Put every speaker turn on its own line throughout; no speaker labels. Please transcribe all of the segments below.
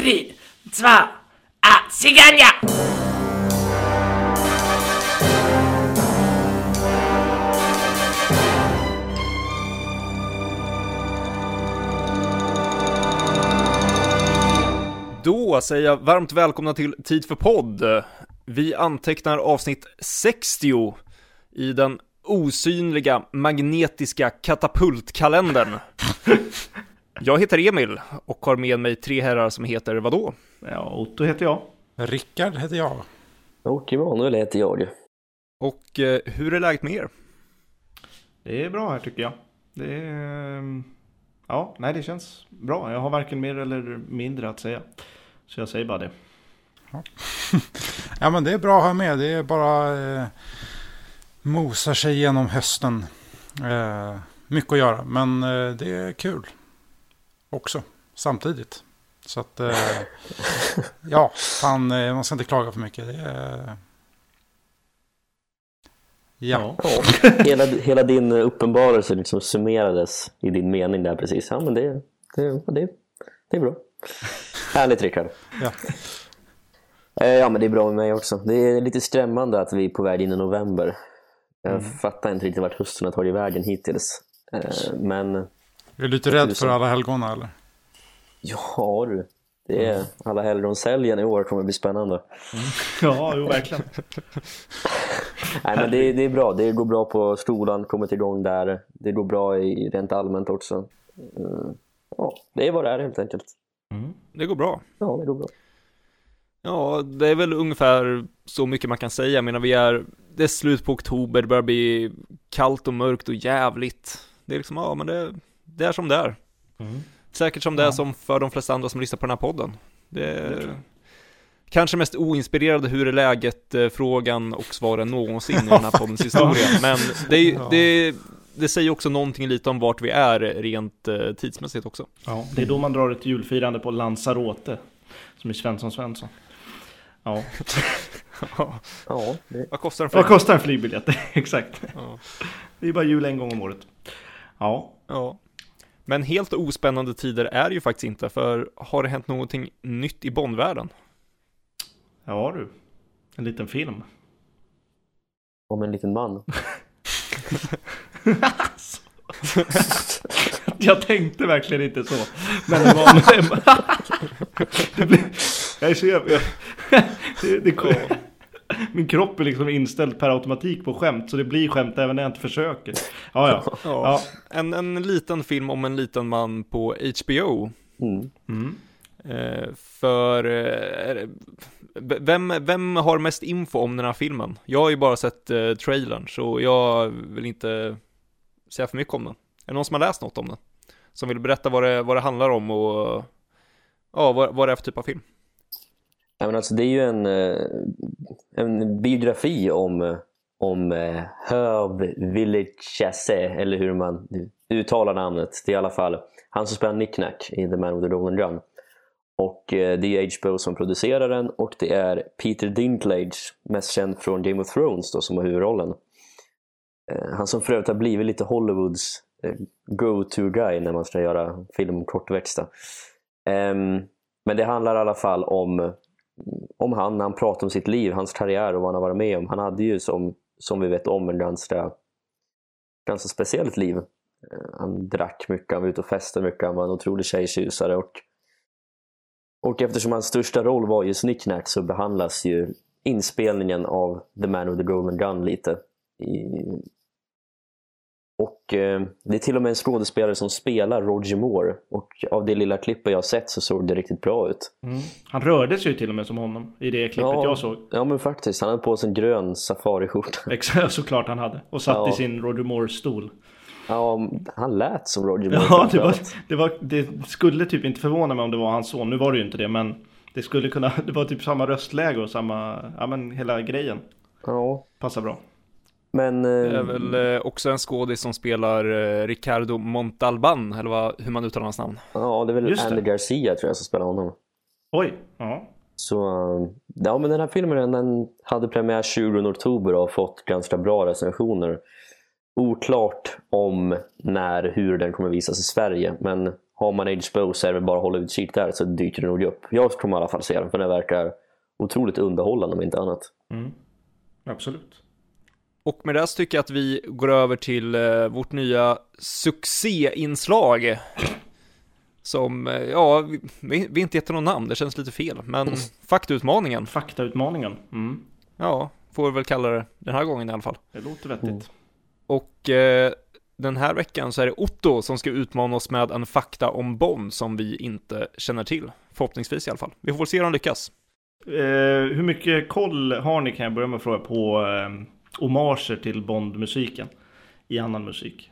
три, два, а, сиганья!
Då säger jag varmt välkomna till Tid för podd. Vi antecknar avsnitt 60 i den osynliga magnetiska katapultkalendern. Jag heter Emil och har med mig tre herrar som heter vadå?
Ja, Otto heter jag.
Rickard heter jag.
Och Emanuel heter jag.
Och eh, hur är läget med er?
Det är bra här tycker jag. Det är... ehm, Ja, nej det känns bra. Jag har varken mer eller mindre att säga. Så jag säger bara det.
Ja men det är bra att ha med. Det är bara eh, mosa sig igenom hösten. Eh, mycket att göra. Men eh, det är kul. Också. Samtidigt. Så att eh, ja, fan eh, man ska inte klaga för mycket. Är, ja.
Ja, hela, hela din uppenbarelse liksom summerades i din mening där precis. Ja, men det, det, det, det är bra. Härligt Rickard.
ja.
Eh, Ja, men det är bra med mig också. Det är lite skrämmande att vi är på väg in i november. Jag
Mm.
fattar inte riktigt vart hösten har tagit vägen hittills. Eh, Men
Är du lite rädd för alla helgona eller?
ja du, det är alla helgonshelgen i år kommer bli spännande.
Ja, jo verkligen.
Nej, men det, det är bra. Det går bra på skolan, kommit igång där. Det går bra i rent allmänt också. Mm. Ja, det är vad det är helt enkelt.
Det går bra.
Ja, det går bra.
Ja, det är väl ungefär så mycket man kan säga. Jag menar, vi är, det är slut på oktober, det börjar bli kallt och mörkt och jävligt. Det är liksom, ja men det, det är som det är. Säkert som det är som för de flesta andra som lyssnar på den här podden. Det är kanske mest oinspirerade hur är läget eh, frågan och svaren någonsin i den här poddens historia. Men det, är,
Ja.
det, det säger också någonting lite om vart vi är rent eh, tidsmässigt också.
Ja, det är då man drar ett julfirande på Lanzarote. Som är Svensson Svensson. Ja,
Ja, det,
Vad kostar en
vad
flyg?
kostar en flygbiljett? Exakt.
Ja.
Det är bara jul en gång om året. Ja,
Ja. Men helt ospännande tider är det ju faktiskt inte, för har det hänt någonting nytt i Bondvärlden?
ja du. En liten film.
om en liten man.
Jag tänkte verkligen inte så. Men det var... det blev, jag är så jävla... Det, det, min kropp är liksom inställd per automatik på skämt. Så det blir skämt även när jag inte försöker. Ja, ja.
Ja. En, en liten film om en liten man på HBO.
Mm.
Mm.
Eh, för, eh, vem, vem har mest info om den här filmen? Jag har ju bara sett eh, trailern, så jag vill inte säga för mycket om den. Är det någon som har läst något om den? Som vill berätta vad det, vad det handlar om och ja, vad, vad det är för typ av film?
Ja, men alltså, det är ju en, eh, en biografi om, om eh, Herb eller hur man uttalar namnet. Det är i alla fall han som spelar Nicknack i The Man with the Golden Gun. Och eh, det är HBO som producerar den och det är Peter Dinklage, mest känd från Game of Thrones då, som har huvudrollen. Eh, han som för övrigt har blivit lite Hollywoods go-to-guy när man ska göra film om kortväxta. Ehm, men det handlar i alla fall om, om han, när han pratar om sitt liv, hans karriär och vad han har varit med om. Han hade ju som, som vi vet om en ganska, ganska speciellt liv. Eh, han drack mycket, han var ute och festade mycket, han var en otrolig tjejtjusare och, och eftersom hans största roll var just Nicknack så behandlas ju inspelningen av The Man with the Golden Gun lite. I, och eh, det är till och med en skådespelare som spelar Roger Moore och av det lilla klippet jag har sett så såg det riktigt bra ut.
Mm. Han rörde sig ju till och med som honom i det klippet
Ja.
jag såg.
Ja men faktiskt, han hade på sig en grön safariskjorta.
Exakt, såklart han hade. Och satt
Ja.
i sin Roger Moore-stol.
Ja, han lät som Roger Moore.
Ja, det, var, det, var, det skulle typ inte förvåna mig om det var hans son. Nu var det ju inte det, men det skulle kunna, det var typ samma röstläge och samma, ja men hela grejen.
Ja,
Passar bra.
Men...
Det är
Eh,
väl eh, också en skådis som spelar eh, Ricardo Montalban, eller vad, hur man uttalar hans namn.
ja, det är väl
Just det.
Andy Garcia tror jag som spelar honom.
Oj, ja.
Så, eh, ja men den här filmen den hade premiär 20 oktober och har fått ganska bra recensioner. Oklart om när, hur den kommer visas i Sverige, men har man HBO så är det bara att hålla utkik där så dyker det nog upp. Jag kommer i alla fall se den för den verkar otroligt underhållande om inte annat.
Mm. Absolut.
Och med det så tycker jag att vi går över till eh, vårt nya succéinslag. Som, eh, ja, vi, vi inte heter någon namn, det känns lite fel, men faktautmaningen,
Faktautmaningen. Mm.
ja, får vi väl kalla det den här gången i alla fall.
Det låter vettigt.
Och eh, den här veckan så är det Otto som ska utmana oss med en fakta om Bond som vi inte känner till. Förhoppningsvis i alla fall. Vi får se om han lyckas.
Eh, hur mycket koll har ni kan jag börja med att fråga på eh, homager till Bond-musiken i annan musik?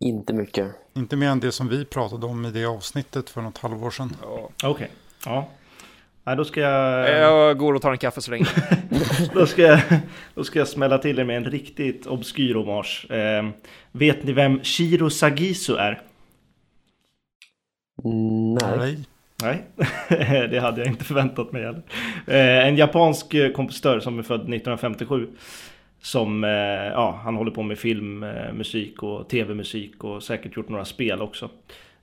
Inte mycket.
Inte mer än det som vi pratade om i det avsnittet för något halvår sedan.
Okej, ja. Nej, då ska jag...
Jag går och tar en kaffe så länge.
Då ska, jag, då ska jag smälla till er med en riktigt obskyr hommage. Eh, vet ni vem Shiro Sagisu är?
Nej.
Nej.
Nej, det hade jag inte förväntat mig heller. Eh, en japansk eh, kompositör som är född 1957. Som, eh, ja, han håller på med filmmusik eh, och tv-musik och säkert gjort några spel också.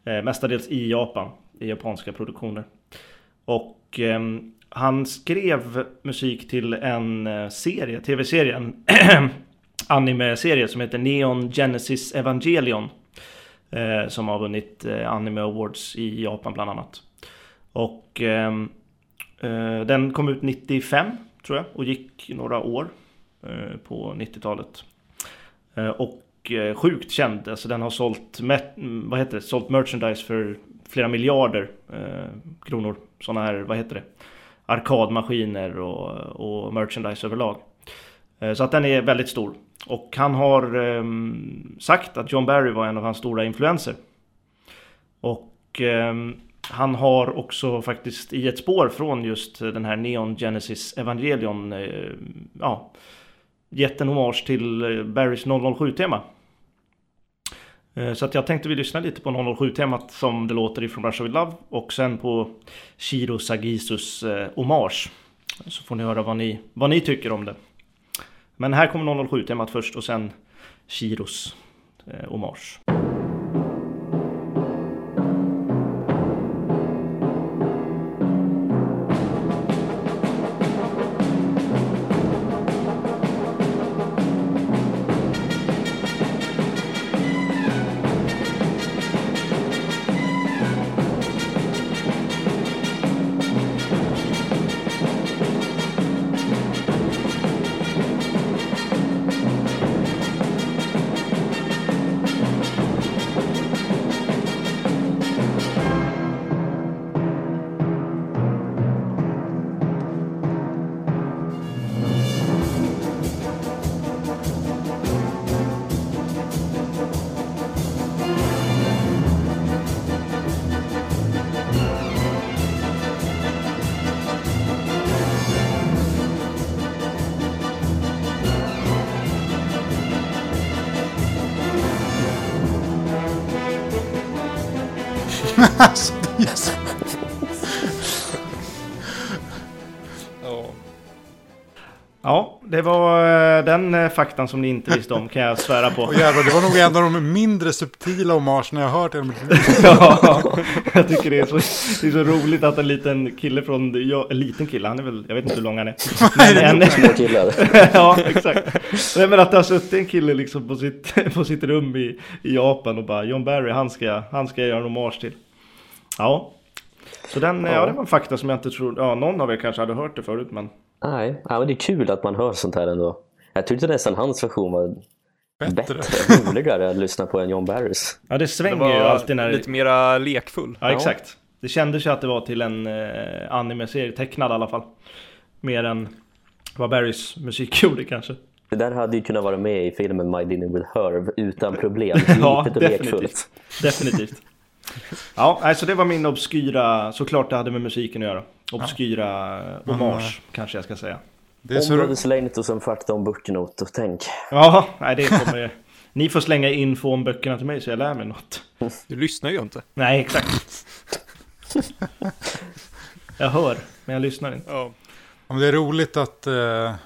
Eh, mestadels i Japan, i japanska produktioner. Och ehm, han skrev musik till en eh, serie, tv-serie, en anime-serie som heter Neon Genesis Evangelion. Eh, som har vunnit eh, Anime Awards i Japan bland annat. Och ehm, eh, den kom ut 95 tror jag och gick några år Eh, på 90-talet. Eh, och eh, sjukt känd, alltså den har sålt, mm, vad heter det, sålt merchandise för flera miljarder kronor. Sådana här, vad heter det, arkadmaskiner och, och merchandise överlag. Så att den är väldigt stor. Och han har ehm, sagt att John Barry var en av hans stora influenser. Och ehm, han har också faktiskt i ett spår från just den här Neon Genesis Evangelion eh, ja, gett en hommage till eh, Barrys 007-tema. Eh, så att jag tänkte vi lyssnar lite på 007-temat som det låter ifrån Russia With Love och sen på Shiro Sagisus eh, hommage. Så får ni höra vad ni, vad ni tycker om det. Men här kommer 007-temat först och sen Shiros eh, hommage.
Alltså, det är så-
Ja, det var eh, den eh, faktan som ni inte visste om kan jag svära på.
Åh jävlar, det var nog en av de mindre subtila homagerna jag hört liv.
Ja, jag tycker det är, så, det är så roligt att en liten kille från, ja, en liten kille, han är väl, jag vet inte hur lång han är. Men en,
Små killar.
ja, exakt. Nej, men att det har suttit en kille liksom på sitt, på sitt rum i, i Japan och bara John Barry, han ska, han ska jag göra en hommage till. Ja. Så den, ja.
Ja.
det var en fakta som jag inte tror, ja någon av er kanske hade hört det förut men
Nej, ja, men det är kul att man hör sånt här ändå. Jag tyckte nästan hans version var
Bättre.
bättre, roligare att lyssna på än John Barrys.
Ja det
Det
svänger ju alltid när
lite mera lekfull.
Ja exakt. Det kändes ju att det var till en eh, anime-serie, tecknad i alla fall. Mer än vad Barrys musik gjorde kanske.
Det där hade ju kunnat vara med i filmen My Dinner with Herb utan problem.
Ja,
Litet
definitivt.
lekfullt.
Definitivt. Ja, alltså det var min obskyra, såklart det hade med musiken att göra. Obskyra eh, hommage kanske jag ska säga.
Det är så,
Om du hade slängt oss en fakta om böckerna och tänk.
Ja, nej det kommer... Ni får slänga info om böckerna till mig så jag lär mig något.
Du lyssnar ju inte.
Nej, exakt. Jag hör, men jag lyssnar inte.
Ja.
om det är roligt att, eh, att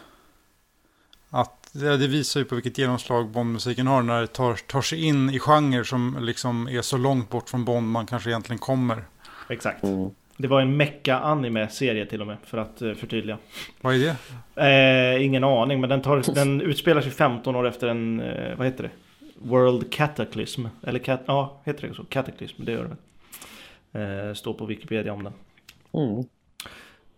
det, det visar ju på vilket genomslag Bondmusiken har när det tar, tar sig in i genrer som liksom är så långt bort från Bond man kanske egentligen kommer.
Exakt.
Mm.
Det var en Mecca-anime-serie till och med, för att eh, förtydliga.
Vad är det?
Eh, ingen aning, men den, tar, den utspelar sig 15 år efter en, eh, vad heter det? World Cataclysm. Eller cat, ja, heter det så? Cataclysm, det gör det väl. Eh, står på Wikipedia om den.
Mm.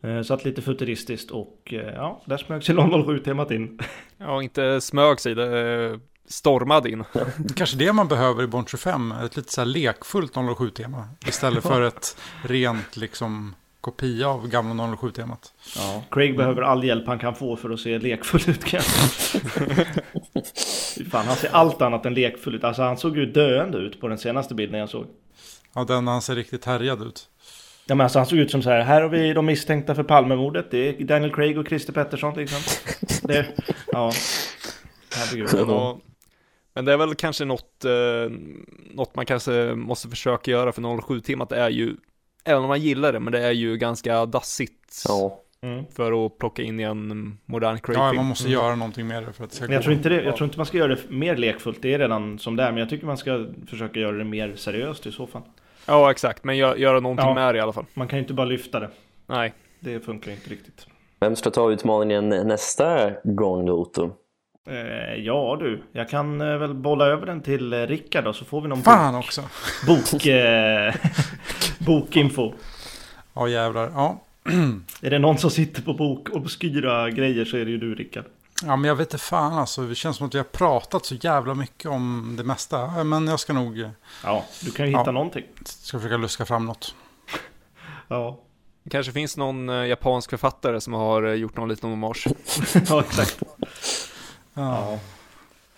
Eh, så att lite futuristiskt och eh, ja, där smög sig 007-temat in.
Ja, inte smög sig, det eh, stormade in.
Kanske det man behöver i Bond 25, ett lite så här lekfullt 07-tema. Istället för ett rent liksom kopia av gamla 07-temat.
Ja. Craig behöver all hjälp han kan få för att se lekfull ut kanske. Fan, han ser allt annat än lekfull ut. Alltså han såg ju döende ut på den senaste bilden jag såg.
Ja, den han ser riktigt härjad ut.
Ja men alltså han såg ut som så här, här har vi de misstänkta för Palmemordet. Det är Daniel Craig och Christer Pettersson liksom. Det, ja. Herregud.
Ja, men det är väl kanske något, eh, något man kanske måste försöka göra för 07-temat är ju, även om man gillar det, men det är ju ganska dassigt
Ja.
Mm.
för att plocka in i en modern
Ja,
Craig-film.
man måste göra någonting med det för att det ska
Men jag
gå.
tror, inte det, jag tror inte man ska göra det mer lekfullt, det är redan som det är. Men jag tycker man ska försöka göra det mer seriöst i så fall.
Ja, exakt, men gö göra någonting
Ja.
med det i alla fall.
Man kan ju inte bara lyfta det.
Nej,
Det funkar inte riktigt.
Vem ska ta utmaningen nästa gång då, Otto?
Eh, ja du, jag kan eh, väl bolla över den till eh, Rickard då så får vi någon
Fan också!
bok, bok, eh, bokinfo.
Ja, jävlar. Ja.
Är det någon som sitter på bok obskyra grejer så är det ju du Rickard.
Ja, men jag vet inte fan alltså. Det känns som att vi har pratat så jävla mycket om det mesta. Men jag ska nog eh,
Ja, du kan ju hitta
Ja.
någonting.
ska försöka luska fram något.
Ja,
det kanske finns någon eh, japansk författare som har eh, gjort någon liten hommage.
ja exakt.
Ja.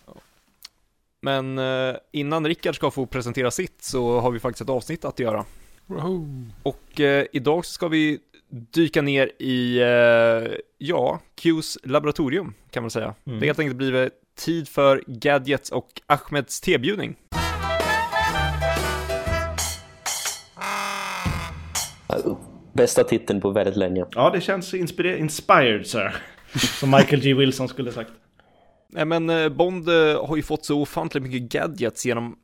Ja.
Men innan Rickard ska få presentera sitt så har vi faktiskt ett avsnitt att göra.
Woho.
Och eh, idag ska vi dyka ner i, eh, ja, Qs laboratorium kan man säga.
Mm.
Det har helt enkelt blivit tid för Gadgets och Ahmeds tebjudning.
Bästa titeln på väldigt länge.
ja, det känns inspire- inspired sir. Som Michael G. Wilson skulle sagt.
Nej men eh, Bond eh, har ju fått så ofantligt mycket gadgets genom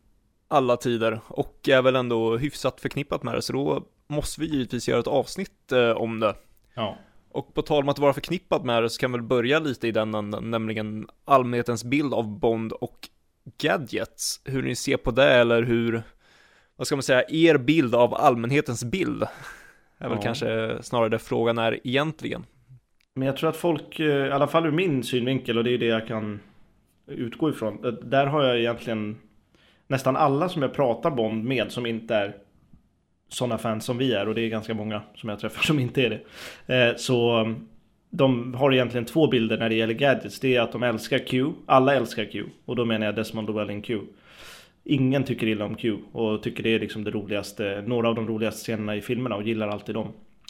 alla tider och är väl ändå hyfsat förknippat med det, så då måste vi givetvis göra ett avsnitt eh, om det.
Ja.
Och på tal om att vara förknippat med det så kan vi väl börja lite i den änden, nämligen allmänhetens bild av Bond och gadgets. Hur ni ser på det eller hur, vad ska man säga, er bild av allmänhetens bild är väl
Ja.
kanske snarare det frågan är egentligen.
Men jag tror att folk, eh, i alla fall ur min synvinkel och det är det jag kan utgå ifrån. eh, Där har jag egentligen nästan alla som jag pratar Bond med som inte är sådana fans som vi är och det är ganska många som jag träffar som inte är det. Eh, så mm, de har egentligen två bilder när det gäller gadgets. Det är att de älskar Q, alla älskar Q och då menar jag Desmond Llewellyn Q. Ingen tycker illa om Q och tycker det är liksom det roligaste, några av de roligaste scenerna i filmerna och gillar alltid dem.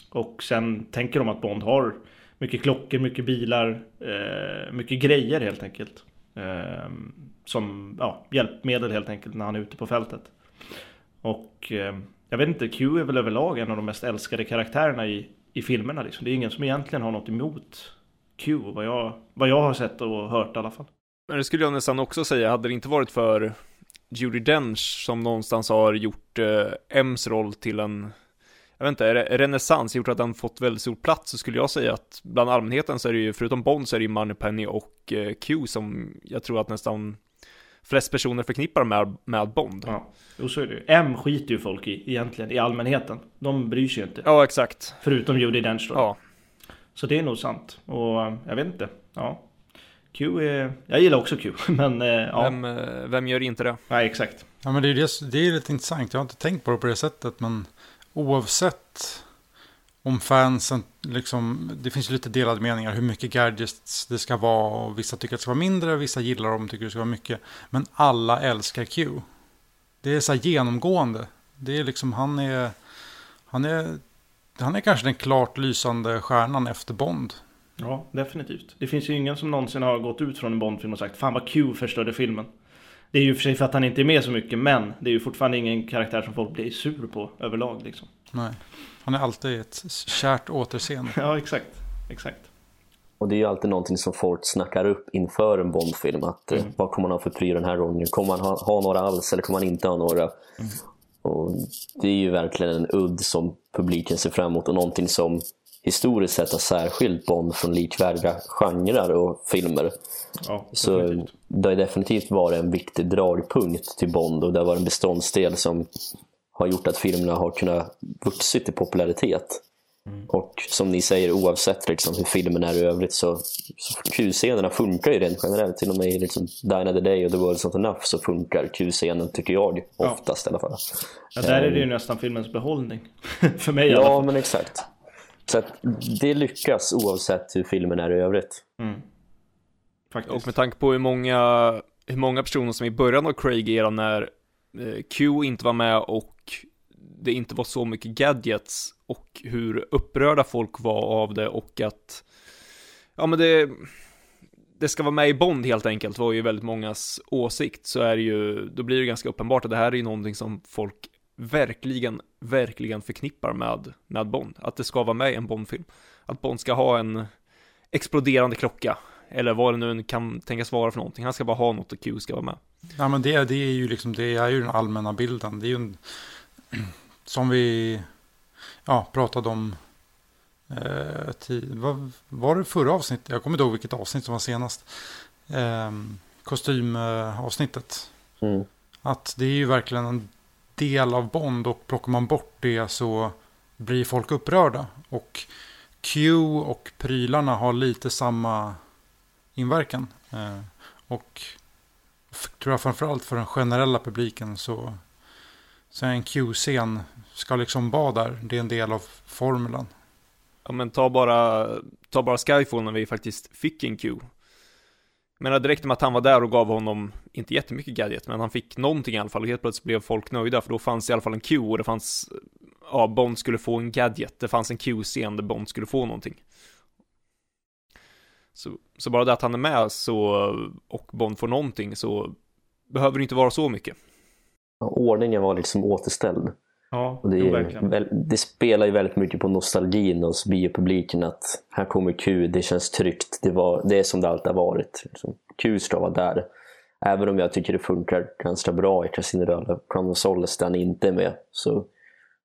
Och sen tänker de att Bond har mycket klockor, mycket bilar, eh, mycket grejer helt enkelt. Ehm, som ja, hjälpmedel helt enkelt när han är ute på fältet. Och ehm, jag vet inte, Q är väl överlag en av de mest älskade karaktärerna i, i filmerna. Liksom. Det är ingen som egentligen har något emot Q, vad jag, vad jag har sett och hört i alla fall.
Men det skulle jag nästan också säga, hade det inte varit för Judi Dench som någonstans har gjort eh, M's roll till en, jag vet inte, re- renässans, gjort att den fått väldigt stor plats, så skulle jag säga att bland allmänheten så är det ju, förutom Bond så är det ju Moneypenny och eh, Q som jag tror att nästan flest personer förknippar med, med Bond.
Ja, jo, så är det ju. M skiter ju folk i egentligen, i allmänheten. De bryr sig ju inte.
Ja, exakt.
Förutom Judi Dench då.
Ja.
Så det är nog sant. Och eh, jag vet inte. Ja. Q är... Jag gillar också Q, men eh, ja.
Vem, eh, vem gör inte det?
Nej, exakt.
Ja, men det är, det, det är lite intressant. Jag har inte tänkt på det på det sättet. Men oavsett om fansen, liksom, det finns lite delade meningar hur mycket gadgets det ska vara. Och vissa tycker att det ska vara mindre, vissa gillar dem och tycker det ska vara mycket. Men alla älskar Q. Det är så här genomgående. Det är liksom, han är, han är, han är kanske den klart lysande stjärnan efter Bond.
Ja, definitivt. Det finns ju ingen som någonsin har gått ut från en Bondfilm och sagt Fan vad Q förstörde filmen. Det är ju för sig för att han inte är med så mycket, men det är ju fortfarande ingen karaktär som folk blir sur på överlag liksom.
Nej. Han är alltid ett kärt återseende.
Ja, exakt. Exakt.
Och det är ju alltid någonting som folk snackar upp inför en Bondfilm. Att, eh, Vad kommer man ha för pryl den här gången? Kommer man ha, ha några alls eller kommer man inte ha några? Och det är ju verkligen en udd som publiken ser fram emot och någonting som historiskt sett har särskilt Bond från likvärdiga genrer och filmer.
Ja,
Så
definitivt.
det har definitivt varit en viktig dragpunkt till Bond och det har varit en beståndsdel som har gjort att filmerna har kunnat vuxit i popularitet. Och som ni säger, oavsett liksom hur filmen är i övrigt så, så Q-scenerna funkar ju rent generellt. Till och med i liksom Dine of the Day och The World's Not Enough så funkar Q-scenen, tycker jag, oftast i alla fall.
Ja, där är det ju nästan filmens behållning. För mig i alla
Ja,
fall.
men exakt. Så att det lyckas oavsett hur filmen är i övrigt.
Faktiskt.
Och med tanke på hur många, hur många personer som i början av Craig-eran när eh, Q inte var med och det inte var så mycket gadgets och hur upprörda folk var av det och att ja men det det ska vara med i Bond helt enkelt var ju väldigt mångas åsikt så är det ju då blir det ganska uppenbart att det här är ju någonting som folk verkligen, verkligen förknippar med, med Bond. Att det ska vara med i en Bond-film. Att Bond ska ha en exploderande klocka. Eller vad det nu kan tänkas vara för någonting. Han ska bara ha något och Q ska vara med.
Ja, men det, det är ju liksom, det är ju den allmänna bilden. Det är ju en, som vi ja, pratade om eh, tid, vad, var det förra avsnittet? Jag kommer inte ihåg vilket avsnitt som var senast. Eh, kostymavsnittet.
Mm.
Att det är ju verkligen en del av Bond och plockar man bort det så blir folk upprörda. Och Q och prylarna har lite samma inverkan. Eh, och tror jag framförallt för den generella publiken så, så en Q-scen ska liksom vara där. Det är en del av formulan.
Ja men ta bara, ta bara Skyfall när vi faktiskt fick en Q. Men menar direkt med att han var där och gav honom, inte jättemycket gadget, men han fick någonting i alla fall och helt plötsligt blev folk nöjda för då fanns i alla fall en Q och det fanns, ja Bond skulle få en gadget, det fanns en Q-scen där Bond skulle få någonting. Så, så bara det att han är med så, och Bond får någonting så behöver det inte vara så mycket.
Ja, Ordningen var liksom återställd.
Ja,
Och det, är, det spelar ju väldigt mycket på nostalgin hos biopubliken att här kommer Q, det känns tryggt, det, var, det är som det alltid har varit. Liksom. Q ska vara där. Även om jag tycker det funkar ganska bra i Casino Royale of Solace där han inte är med så,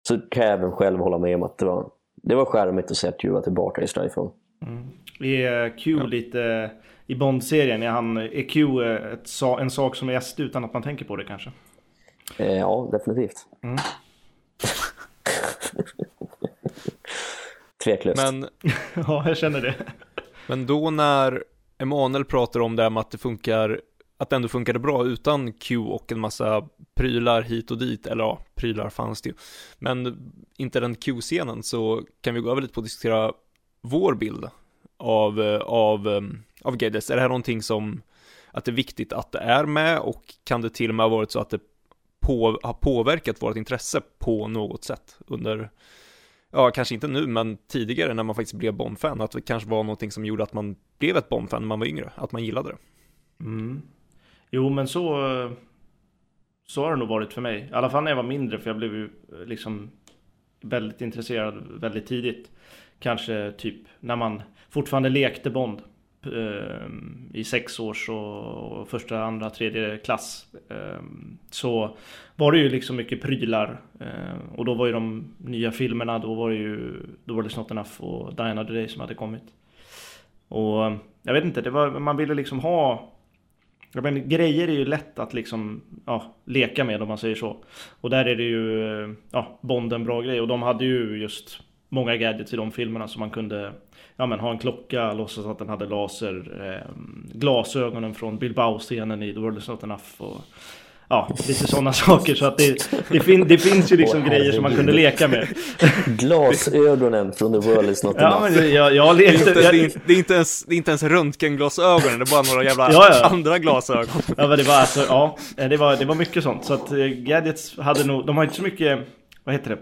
så kan jag även själv hålla med om att det var, det var charmigt att se att Q var tillbaka i Strifon.
Är Q lite i Bond-serien? Är, han, är Q ett, sa- en sak som är gäst utan att man tänker på det kanske?
Eh, ja, definitivt. Tveklöst.
Men
ja, jag känner det.
Men då när Emanuel pratar om det här med att det funkar, att det ändå funkade bra utan Q och en massa prylar hit och dit, eller ja, prylar fanns det ju. Men inte den Q-scenen så kan vi gå över lite på att diskutera vår bild av, av, av gadgets. Är det här någonting som, att det är viktigt att det är med och kan det till och med ha varit så att det på, har påverkat vårt intresse på något sätt under ja, kanske inte nu, men tidigare när man faktiskt blev Bond-fan, att det kanske var någonting som gjorde att man blev ett Bond-fan när man var yngre, att man gillade det.
Mm. Jo, men så, så har det nog varit för mig. I alla fall när jag var mindre, för jag blev ju eh, liksom väldigt intresserad väldigt tidigt. Kanske typ när man fortfarande lekte Bond Eh, i sex års och första, andra, tredje klass. Eh, så var det ju liksom mycket prylar. Eh, och då var ju de nya filmerna, då var det ju då var det Snot Enough och Diana the Day som hade kommit. Och jag vet inte, det var, man ville liksom ha jag men grejer är ju lätt att liksom ja, leka med om man säger så. Och där är det ju ja, Bond en bra grej. Och de hade ju just många gadgets i de filmerna som man kunde ja, men, ha en klocka, låtsas att den hade laser, eh, glasögonen från Bilbao-scenen i The World Is Not Enough. Och, ja, lite sådana saker. Så att det, det, fin, det finns ju liksom
Åh,
grejer som man kunde leka med.
Glasögonen från The World Is Not
Ja,
Enough.
men det- jag, jag
Det är,
lekte...
inte,
Jag,
det, är, inte ens, det är inte ens röntgenglasögon, det är bara några jävla
Ja, ja.
andra glasögon.
Ja men det var alltså, ja, det var, det var mycket sånt. Så att eh, Gadgets hade nog, de har inte så mycket, vad heter det,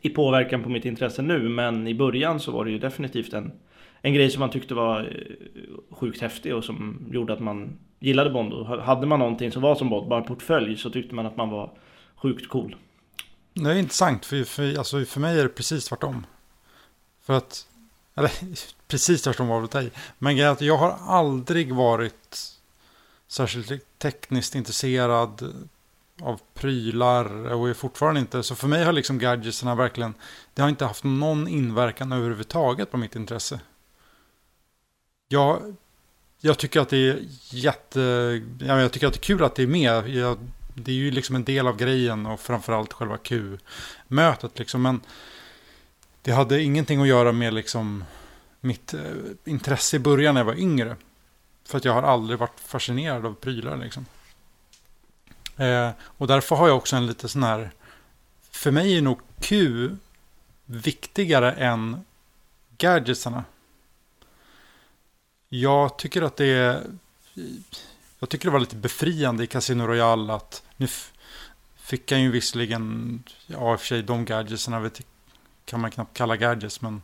i påverkan på mitt intresse nu. Men i början så var det ju definitivt en, en grej som man tyckte var eh, sjukt häftig och som gjorde att man gillade Bond. Och hade man någonting som var som Bond, bara portfölj, så tyckte man att man var sjukt cool.
Det är intressant, för, för, alltså, för mig är det precis tvärtom. För att Eller precis tvärtom var det att ta i. Men grejen är att jag har aldrig varit särskilt tekniskt intresserad av prylar och är fortfarande inte. Så för mig har liksom gadgetsarna verkligen, det har inte haft någon inverkan överhuvudtaget på mitt intresse. Jag, jag tycker att det är jätte, ja, jag tycker att det är kul att det är med. Jag, det är ju liksom en del av grejen och framförallt själva Q-mötet liksom. Men det hade ingenting att göra med liksom mitt eh, intresse i början när jag var yngre. För att jag har aldrig varit fascinerad av prylar liksom. Eh, och därför har jag också en lite sån här, för mig är nog Q viktigare än gadgetsarna. Jag tycker att det är, jag tycker det var lite befriande i Casino Royale att nu fick jag ju visserligen, ja i och för sig de gadgetsarna vet, kan man knappt kalla gadgets men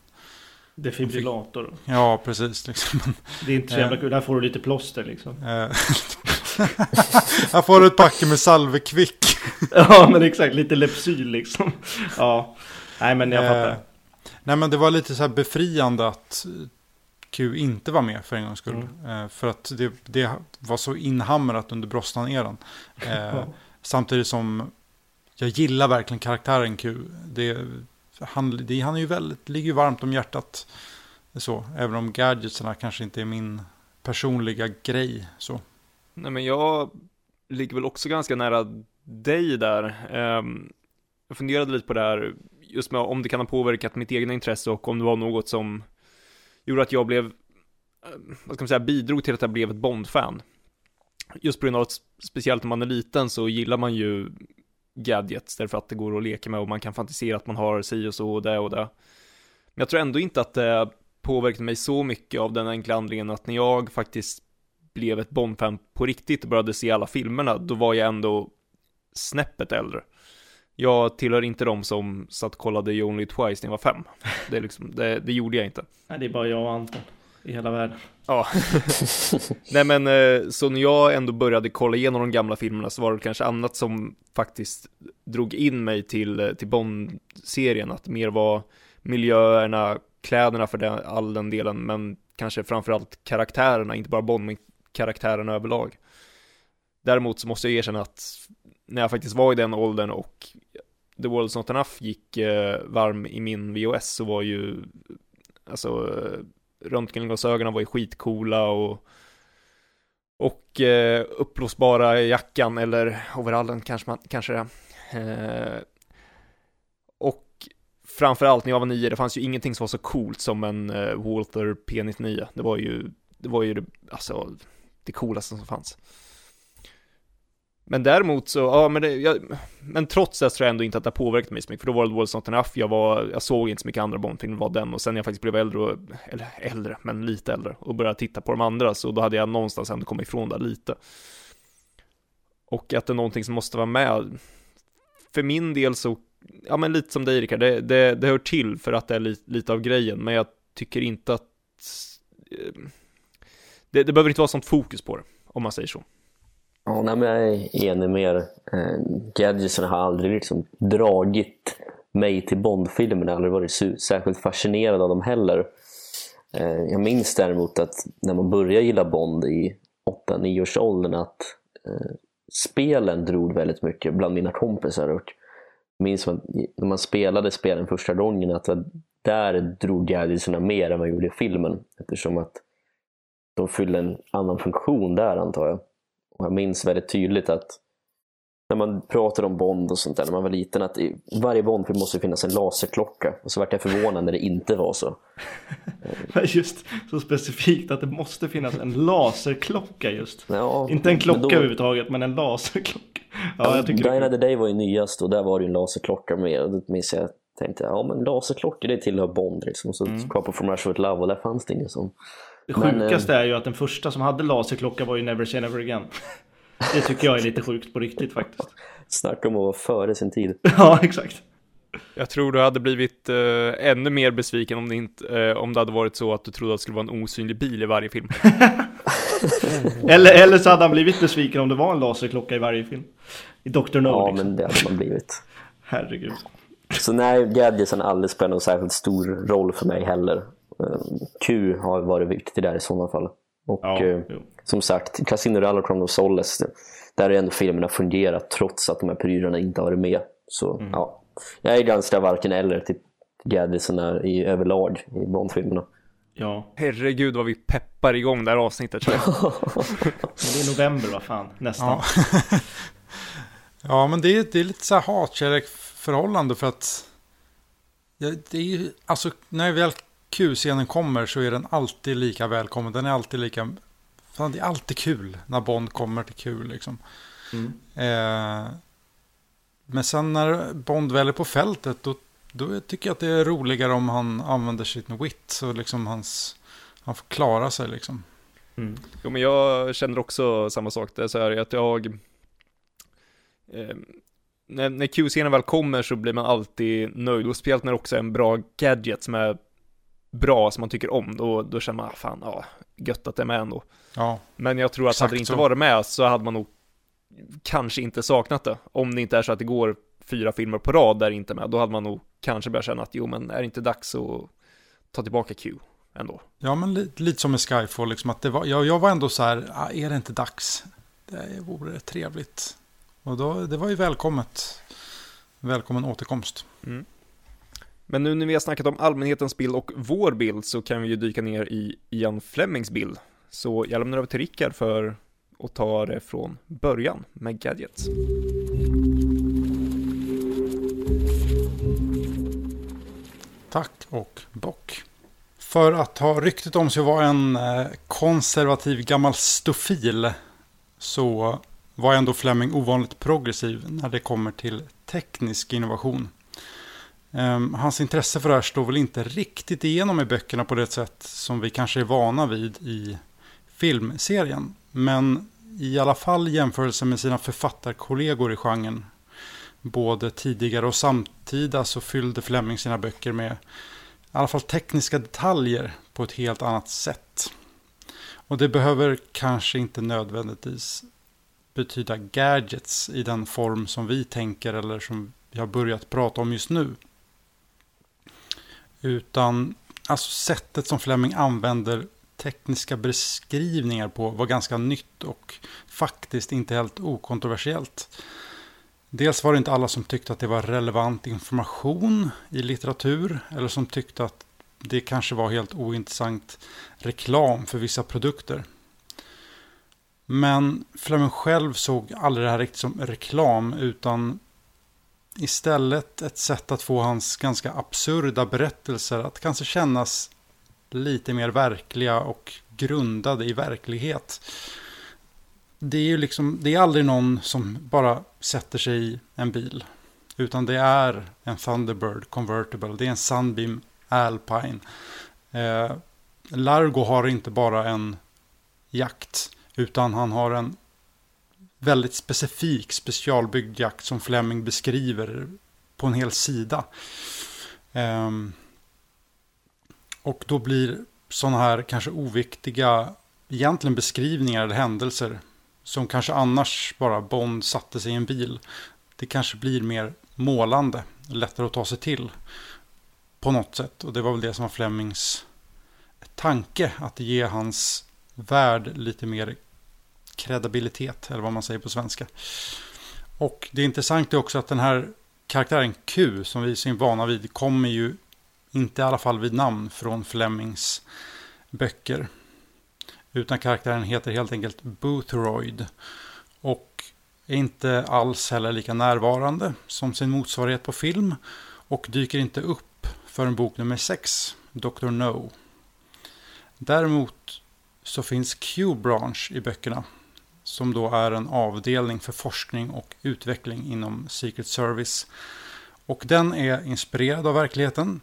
Defibrillator.
Ja, precis. Liksom.
Det är inte så jävla kul. Där får du lite plåster liksom.
Här får du ett packe med salvekvick.
ja, men exakt. Lite Lepsyl liksom. Ja. Nej, men jag fattar.
Eh, nej, men det var lite så här befriande att Q inte var med för en gångs skull. Mm. Eh, för att det, det, var så inhamrat under Brosnan-eran. Eh, samtidigt som jag gillar verkligen karaktären Q. Det, han, det, han är ju väldigt, ligger ju varmt om hjärtat. Så, även om gadgetsarna kanske inte är min personliga grej. Så.
Nej men jag ligger väl också ganska nära dig där. Ehm, jag funderade lite på det här, just med om det kan ha påverkat mitt egna intresse och om det var något som gjorde att jag blev, eh, vad ska man säga, bidrog till att jag blev ett Bond-fan. Just på grund av att speciellt när man är liten så gillar man ju gadgets därför att det går att leka med och man kan fantisera att man har si och så och det och det. Men jag tror ändå inte att det påverkade mig så mycket av den enkla anledningen att när jag faktiskt blev ett Bond-fan på riktigt och började se alla filmerna, då var jag ändå snäppet äldre. Jag tillhör inte de som satt och kollade You Only Twice när jag var fem. Det, är liksom, det, det gjorde jag inte.
Nej, det är bara jag och Anton i hela världen.
Ja. Nej men, eh, så när jag ändå började kolla igenom de gamla filmerna så var det kanske annat som faktiskt drog in mig till, eh, till Bond-serien. Att mer var miljöerna, kläderna för den, all den delen, men kanske framförallt karaktärerna, inte bara Bond, men karaktären överlag. Däremot så måste jag erkänna att när jag faktiskt var i den åldern och The World's Not Enough gick eh, varm i min VOS så var ju, alltså, eh, röntgenglasögonen var ju skitcoola och och eh, uppblåsbara jackan eller overallen kanske man, kanske det. Eh, och framförallt när jag var nio, det fanns ju ingenting som var så coolt som en eh, Walther P99. Det var ju, det var ju det, alltså, det coolaste som fanns. Men däremot så, ja men det, jag, men trots det så tror jag ändå inte att det har påverkat mig så mycket, för då var det World's Not Enough, jag var, jag såg inte så mycket andra Bondfilmer, var den, och sen när jag faktiskt blev äldre, och, eller äldre, men lite äldre, och började titta på de andra, så då hade jag någonstans ändå kommit ifrån det lite. Och att det är någonting som måste vara med, för min del så, ja men lite som dig Rickard, det, det, det hör till för att det är li, lite av grejen, men jag tycker inte att, eh, det, det behöver inte vara sånt fokus på det, om man säger så.
Ja, nej, men jag är enig med er. Eh, Gadgetsen har aldrig liksom dragit mig till Bondfilmerna. Jag har aldrig varit särskilt fascinerad av dem heller. Eh, jag minns däremot att när man började gilla Bond i 8-9 års åldern att eh, spelen drog väldigt mycket bland mina kompisar. Och jag minns att när man spelade spelen första gången att där drog gadgetserna mer än vad gjorde i filmen. Eftersom att de fyllde en annan funktion där antar jag. Och jag minns väldigt tydligt att när man pratar om Bond och sånt där när man var liten att i varje Bondfilm måste det finnas en laserklocka. Och så vart jag förvånad när det inte var så.
just så specifikt att det måste finnas en laserklocka just.
Ja,
inte en klocka då... överhuvudtaget men en laserklocka.
Ja, jag tycker Dine of the Day var ju nyast och där var det en laserklocka med. Och då minns jag tänkte ja men laserklockor det tillhör Bond liksom. Så mm. på From With Love och där fanns det ingen sån.
Det sjukaste men, är ju att den första som hade laserklocka var ju Never Say Never Again. Det tycker jag är lite sjukt på riktigt faktiskt.
Snacka om att vara före sin tid.
ja, exakt.
Jag tror du hade blivit uh, ännu mer besviken om det, inte, uh, om det hade varit så att du trodde att det skulle vara en osynlig bil i varje film.
eller, eller så hade han blivit besviken om det var en laserklocka i varje film. I Dr. No.
Ja,
liksom.
men det hade man blivit.
Herregud.
Så nej, gadgetsen har aldrig spelat någon särskilt stor roll för mig heller. Eh, Q har varit viktig där i sådana fall. Och
Ja,
eh, som sagt, Casino Royale och Crown of Solace, där har ändå filmerna fungerat trots att de här prylarna inte har varit med. Så
Mm.
ja, jag är ganska varken eller till gadgetsarna i överlag i Bond-filmerna.
ja.
Herregud vad vi peppar igång det här avsnittet. känner jag.
Men det är november, vad fan. Nästan.
Ja. ja, men det är, det är lite så här hatkärleksförhållande för att ja, det är ju, alltså när väl Q-scenen kommer så är den alltid lika välkommen. Den är alltid lika, fan det är alltid kul när Bond kommer till Q liksom.
Mm.
Eh, men sen när Bond väl är på fältet då, då tycker jag att det är roligare om han använder sitt wit så liksom hans, han får klara sig liksom.
Mm.
Jo men jag känner också samma sak, det är så här att jag eh, när, när Q-scenen väl kommer så blir man alltid nöjd och speciellt när det också är en bra gadget som är bra, som man tycker om, då, då känner man, ah, fan, ja, gött att det är med ändå.
Ja,
Men jag tror att hade det inte
så.
varit med så hade man nog kanske inte saknat det. Om det inte är så att det går fyra filmer på rad där det inte är med, då hade man nog kanske börjat känna att jo, men är det inte dags att ta tillbaka Q ändå?
Ja, men lite, lite som med Skyfall, liksom att det var, jag, jag var ändå så här, ah, är det inte dags? Det vore trevligt. Och då, det var ju välkommet. Välkommen återkomst.
Men nu när vi har snackat om allmänhetens bild och vår bild så kan vi ju dyka ner i Ian Flemings bild. Så jag lämnar över till Rickard för att ta det från början med gadgets.
Tack och bock. För att ha ryktet om sig att vara en eh, konservativ gammal stofil så var ändå Fleming ovanligt progressiv när det kommer till teknisk innovation. Ehm, hans intresse för det här står väl inte riktigt igenom i böckerna på det sätt som vi kanske är vana vid i filmserien. Men i alla fall i jämförelse med sina författarkollegor i genren både tidigare och samtida så fyllde Fleming sina böcker med i alla fall tekniska detaljer på ett helt annat sätt. Och det behöver kanske inte nödvändigtvis betyda gadgets i den form som vi tänker eller som vi har börjat prata om just nu. Utan alltså sättet som Fleming använder tekniska beskrivningar på var ganska nytt och faktiskt inte helt okontroversiellt. Dels var det inte alla som tyckte att det var relevant information i litteratur eller som tyckte att det kanske var helt ointressant reklam för vissa produkter. Men Fleming själv såg aldrig det här riktigt som reklam utan istället ett sätt att få hans ganska absurda berättelser att kanske kännas lite mer verkliga och grundade i verklighet det är ju liksom, det är aldrig någon som bara sätter sig i en bil. Utan det är en Thunderbird Convertible, det är en Sunbeam Alpine. Eh, Largo har inte bara en jakt, utan han har en väldigt specifik specialbyggd jakt som Fleming beskriver på en hel sida. Um, och då blir sådana här kanske oviktiga egentligen beskrivningar eller händelser som kanske annars bara Bond satte sig i en bil. Det kanske blir mer målande, lättare att ta sig till på något sätt. Och det var väl det som var Flemings tanke, att ge hans värld lite mer kredibilitet, eller vad man säger på svenska. Och det intressanta är också att den här karaktären Q, som vi är så vana vid, kommer ju inte i alla fall vid namn från Flemings böcker. Utan karaktären heter helt enkelt Boothroyd. Och är inte alls heller lika närvarande som sin motsvarighet på film. Och dyker inte upp förrän bok nummer 6, Dr. No. Däremot så finns Q-branch i böckerna. Som då är en avdelning för forskning och utveckling inom Secret Service. Och den är inspirerad av verkligheten.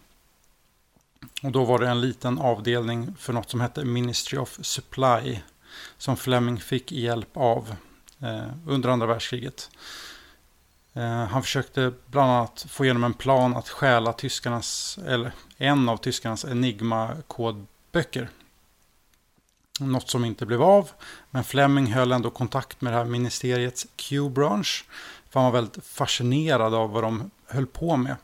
Och då var det en liten avdelning för något som hette Ministry of Supply. Som Fleming fick hjälp av eh, under andra världskriget. Eh, han försökte bland annat få igenom en plan att stjäla tyskarnas, eller en av tyskarnas Enigma-kodböcker. Något som inte blev av. Men Fleming höll ändå kontakt med det här ministeriets Q-branch. För han var väldigt fascinerad av vad de höll på med.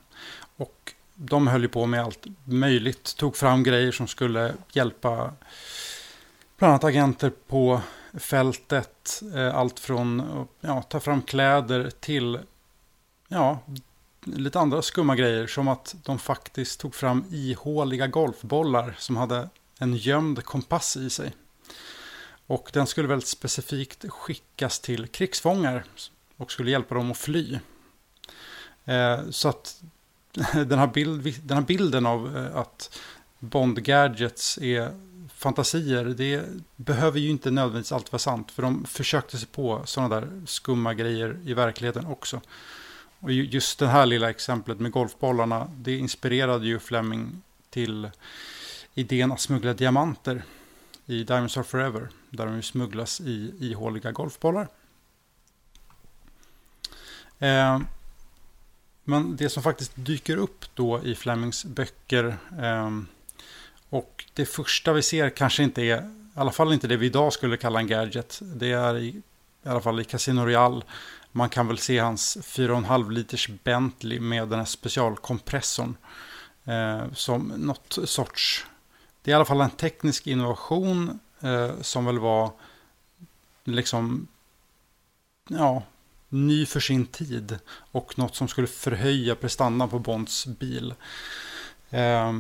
Och de höll ju på med allt möjligt. Tog fram grejer som skulle hjälpa bland annat agenter på fältet. Eh, allt från att ja, ta fram kläder till ja, lite andra skumma grejer. Som att de faktiskt tog fram ihåliga golfbollar som hade en gömd kompass i sig. Och den skulle väldigt specifikt skickas till krigsfångar och skulle hjälpa dem att fly. Eh, så att den här, bild, den här bilden av eh, att Bond-gadgets är fantasier, det behöver ju inte nödvändigtvis alltid vara sant. För de försökte sig på sådana där skumma grejer i verkligheten också. Och just det här lilla exemplet med golfbollarna, det inspirerade ju Fleming till idén att smuggla diamanter i Diamonds Are Forever. Där de ju smugglas i ihåliga golfbollar. Eh, men det som faktiskt dyker upp då i Flemings böcker eh, och det första vi ser kanske inte är, i alla fall inte det vi idag skulle kalla en gadget. Det är i, i alla fall i Casino Royale. Man kan väl se hans 4,5 liters Bentley med den här specialkompressorn. Eh, som något sorts, det är i alla fall en teknisk innovation eh, som väl var liksom, ja, ny för sin tid. Och något som skulle förhöja prestandan på Bonds bil. Eh,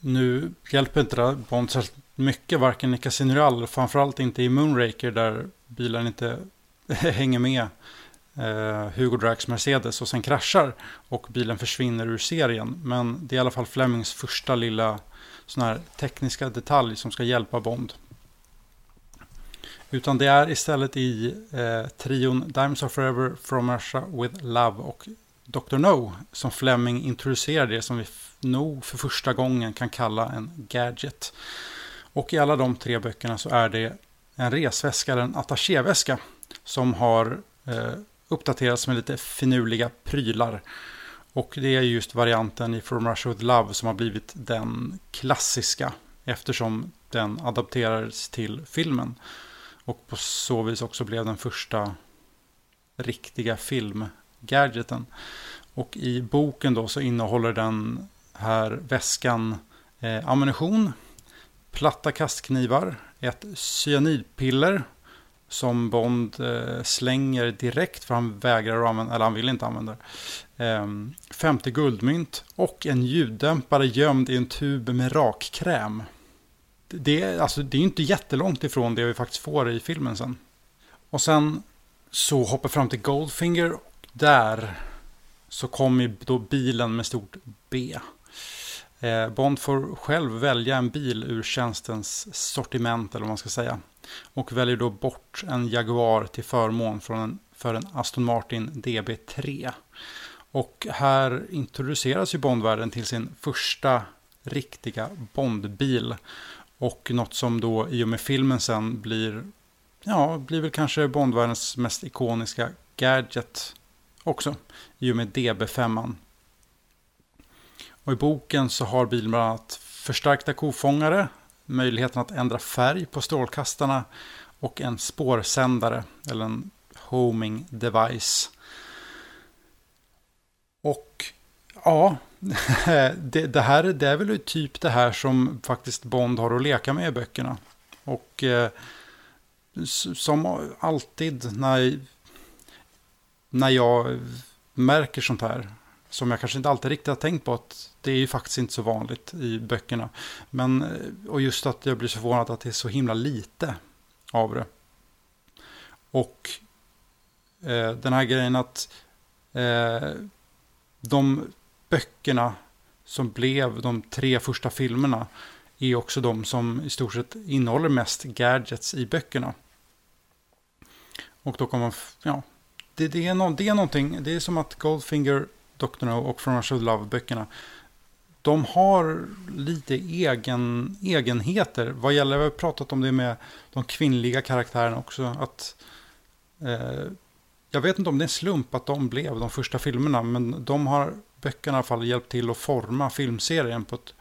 nu hjälper inte det Bond särskilt mycket, varken i Casino Royale, framförallt inte i Moonraker där bilen inte hänger med eh, Hugo Drax Mercedes och sen kraschar och bilen försvinner ur serien. Men det är i alla fall Flemings första lilla sån här tekniska detalj som ska hjälpa Bond. Utan det är istället i eh, trion Dimes of Forever, From Russia with Love och Dr. No som Fleming introducerar det som vi nog för första gången kan kalla en gadget. Och i alla de tre böckerna så är det en resväska, eller en attachéväska, som har eh, uppdateras med lite finurliga prylar. Och det är just varianten i From Russia with Love som har blivit den klassiska eftersom den adapterades till filmen. Och på så vis också blev den första riktiga filmgadgeten. Och i boken då så innehåller den här väskan eh, ammunition, platta kastknivar, ett cyanidpiller som Bond eh, slänger direkt för han vägrar att använda, eller han vill inte använda det. Ehm, 50 guldmynt och en ljuddämpare gömd i en tub med rakkräm. Det är, alltså, det är inte jättelångt ifrån det vi faktiskt får i filmen sen. Och sen så hoppar fram till Goldfinger och där så kommer då bilen med stort B. Eh, Bond får själv välja en bil ur tjänstens sortiment eller vad man ska säga. Och väljer då bort en Jaguar till förmån för en, för en Aston Martin DB3. Och här introduceras ju Bondvärlden till sin första riktiga Bondbil. Och något som då i och med filmen sen blir, ja, blir väl kanske Bondvärldens mest ikoniska gadget också. I och med DB5. Och i boken så har bilen bland annat förstärkta kofångare, möjligheten att ändra färg på strålkastarna och en spårsändare eller en homing device. Och ja, det, det, här det är väl typ det här som faktiskt Bond har att leka med i böckerna. Och eh, som alltid när, när jag märker sånt här som jag kanske inte alltid riktigt har tänkt på att det är ju faktiskt inte så vanligt i böckerna. Men, eh, och just att jag blir så förvånad att det är så himla lite av det. Och eh, den här grejen att eh, de böckerna som blev de tre första filmerna är också de som i stort sett innehåller mest gadgets i böckerna. Och då kommer man, ja, det, det, är no, det är någonting, det är som att Goldfinger Dr. No och From Russia Love-böckerna. De har lite egen, egenheter. Vad gäller, vi har pratat om det med de kvinnliga karaktärerna också. Att, eh, jag vet inte om det är en slump att de blev de första filmerna. Men de har, böckerna i alla fall, hjälpt till att forma filmserien på ett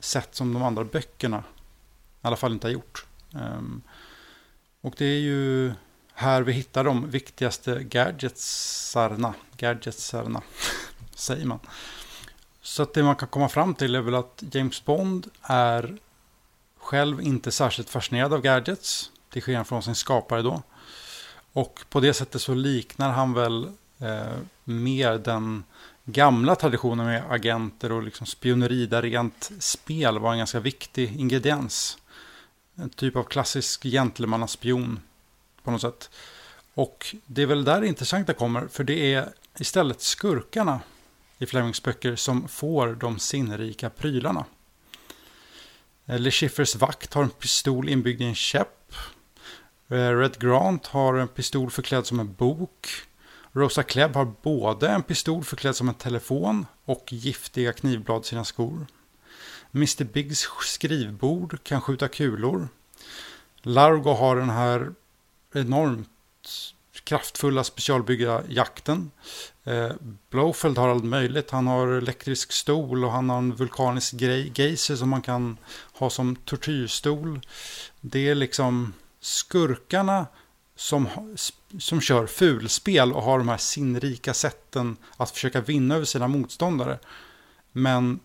sätt som de andra böckerna i alla fall inte har gjort. Um, och det är ju här vi hittar de viktigaste gadgetsarna. Gadgetsarna, säger man. Så att det man kan komma fram till är väl att James Bond är själv inte särskilt fascinerad av gadgets. Till skillnad från sin skapare då. Och på det sättet så liknar han väl eh, mer den gamla traditionen med agenter och liksom spioneri där rent spel var en ganska viktig ingrediens. En typ av klassisk gentlemannaspion på något sätt. Och det är väl där det intressanta kommer, för det är istället skurkarna i Flemings böcker som får de sinnrika prylarna. Eh, Le Chiffers vakt har en pistol inbyggd i en käpp. Eh, Red Grant har en pistol förklädd som en bok. Rosa Klebb har både en pistol förklädd som en telefon och giftiga knivblad i sina skor. Mr Biggs skrivbord kan skjuta kulor. Largo har den här enormt kraftfulla specialbyggda jakten. Eh, Blowfeld har allt möjligt. Han har elektrisk stol och han har en vulkanisk geyser som man kan ha som tortyrstol. Det är liksom skurkarna som, som kör fulspel och har de här sinnrika sätten att försöka vinna över sina motståndare. Men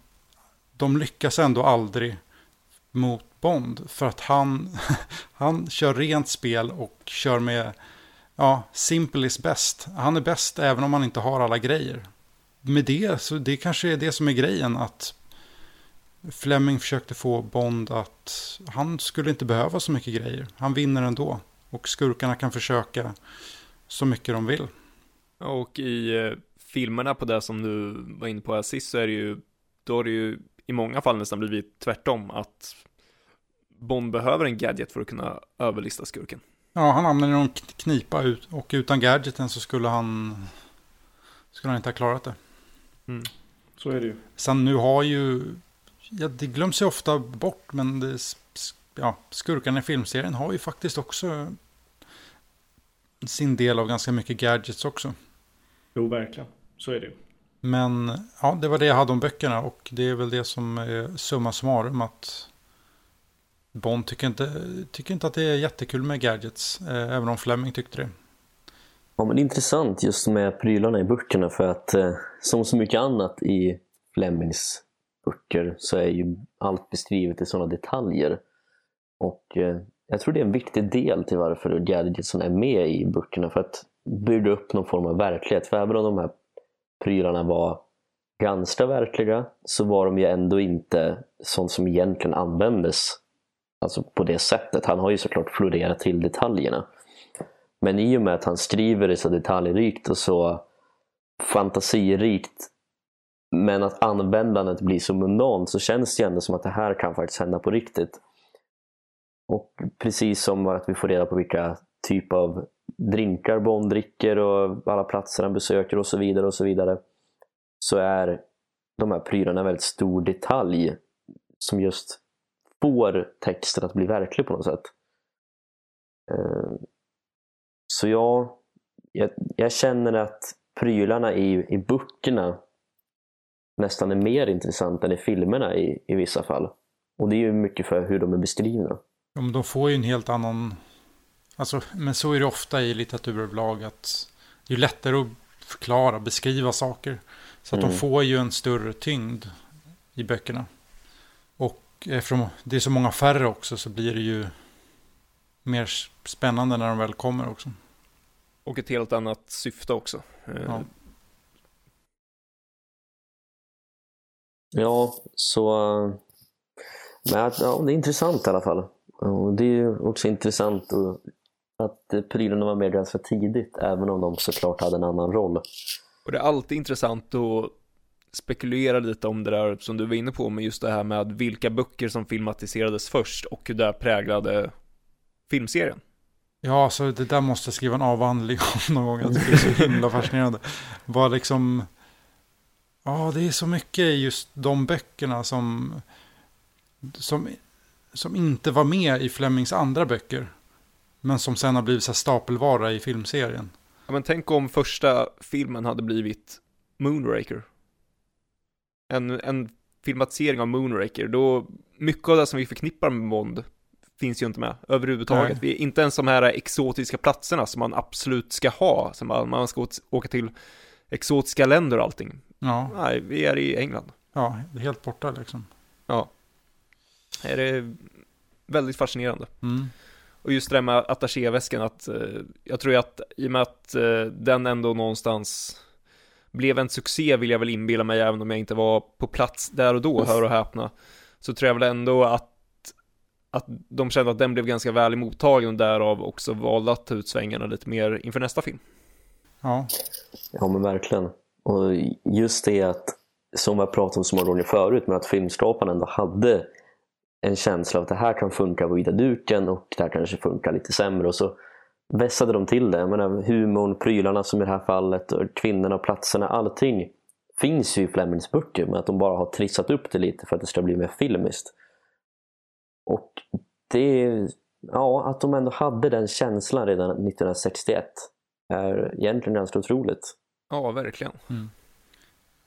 de lyckas ändå aldrig mot Bond för att han, han kör rent spel och kör med ja, simple is best. Han är bäst även om han inte har alla grejer. Med det, så det kanske är det som är grejen att Fleming försökte få Bond att han skulle inte behöva så mycket grejer. Han vinner ändå. Och skurkarna kan försöka så mycket de vill.
Och i eh, filmerna på det som du var inne på här sist så är det ju, då är det ju i många fall nästan blivit tvärtom att Bond behöver en gadget för att kunna överlista skurken.
Ja, han hamnar i någon knipa ut och utan gadgeten så skulle han skulle han inte ha klarat det.
Mm. Så är det ju.
Sen nu har ju, ja, det glöms ju ofta bort, men det, ja, skurkarna i filmserien har ju faktiskt också sin del av ganska mycket gadgets också.
Jo, verkligen. Så är det ju.
Men ja, det var det jag hade om böckerna och det är väl det som är summa summarum att Bond tycker inte, tycker inte att det är jättekul med gadgets, eh, även om Fleming tyckte det.
Ja, men det är intressant just med prylarna i böckerna för att eh, som så mycket annat i Flemings böcker så är ju allt beskrivet i sådana detaljer. Och eh, jag tror det är en viktig del till varför gadgetsen är med i böckerna för att bygga upp någon form av verklighet. För även om de här prylarna var ganska verkliga så var de ju ändå inte sånt som egentligen användes alltså på det sättet. Han har ju såklart florerat till detaljerna. Men i och med att han skriver det så detaljrikt och så fantasirikt men att användandet blir så mundant så känns det ändå som att det här kan faktiskt hända på riktigt. Och precis som att vi får reda på vilka typ av drinkar Bond dricker och alla platser han besöker och så vidare och så vidare så är de här prylarna en väldigt stor detalj som just får texten att bli verklig på något sätt. Eh, så ja, jag, jag känner att prylarna i, i böckerna nästan är mer intressanta än i filmerna i, i vissa fall. Och det är ju mycket för hur de är beskrivna.
Ja, men de får ju en helt annan... Alltså, men så är det ofta i litteratur överlag att det är lättare att förklara, beskriva saker. Så att mm. de får ju en större tyngd i böckerna. Och eftersom det är så många färre också så blir det ju mer spännande när de väl kommer också.
Och ett helt annat syfte också. Eh,
ja, ja så... Men ja, det är intressant i alla fall. Och det är också intressant att prylarna var med ganska tidigt, även om de såklart hade en annan roll.
Och det är alltid intressant att spekulera lite om det där som du var inne på med just det här med vilka böcker som filmatiserades först och hur det präglade filmserien.
Ja, så det där måste jag skriva en avhandling om någon gång. Jag tycker det är så himla fascinerande. Vad liksom... Ja, det är så mycket i just de böckerna som... Som som inte var med i Flemings andra böcker. Men som sen har blivit så stapelvara i filmserien.
Ja, men tänk om första filmen hade blivit Moonraker. En, en filmatisering av Moonraker. Då, mycket av det som vi förknippar med Bond finns ju inte med överhuvudtaget. Vi, inte ens de här exotiska platserna som man absolut ska ha. Som man, man ska åka till exotiska länder och allting.
Ja.
Nej, vi är i England.
ja, helt borta liksom.
Ja. Det är väldigt fascinerande.
Mm.
Och just det där med attachéväskan, att eh, jag tror att i och med att eh, den ändå någonstans blev en succé vill jag väl inbilla mig, även om jag inte var på plats där och då, hör och häpna, så tror jag väl ändå att att de kände att den blev ganska väl mottagen och därav också valde att ta ut svängarna lite mer inför nästa film.
Ja,
Ja men verkligen. Och just det att, som jag pratat om så många gånger förut, men att filmskaparna ändå hade en känsla av att det här kan funka på vita duken och det här kanske funkar lite sämre. Och så vässade de till det. Jag menar, humorn, prylarna som i det här fallet, och kvinnorna, platserna, allting finns ju i Flemings böcker men att de bara har trissat upp det lite för att det ska bli mer filmiskt. Och det, ja, att de ändå hade den känslan redan 1961 är egentligen ganska otroligt.
Ja, verkligen.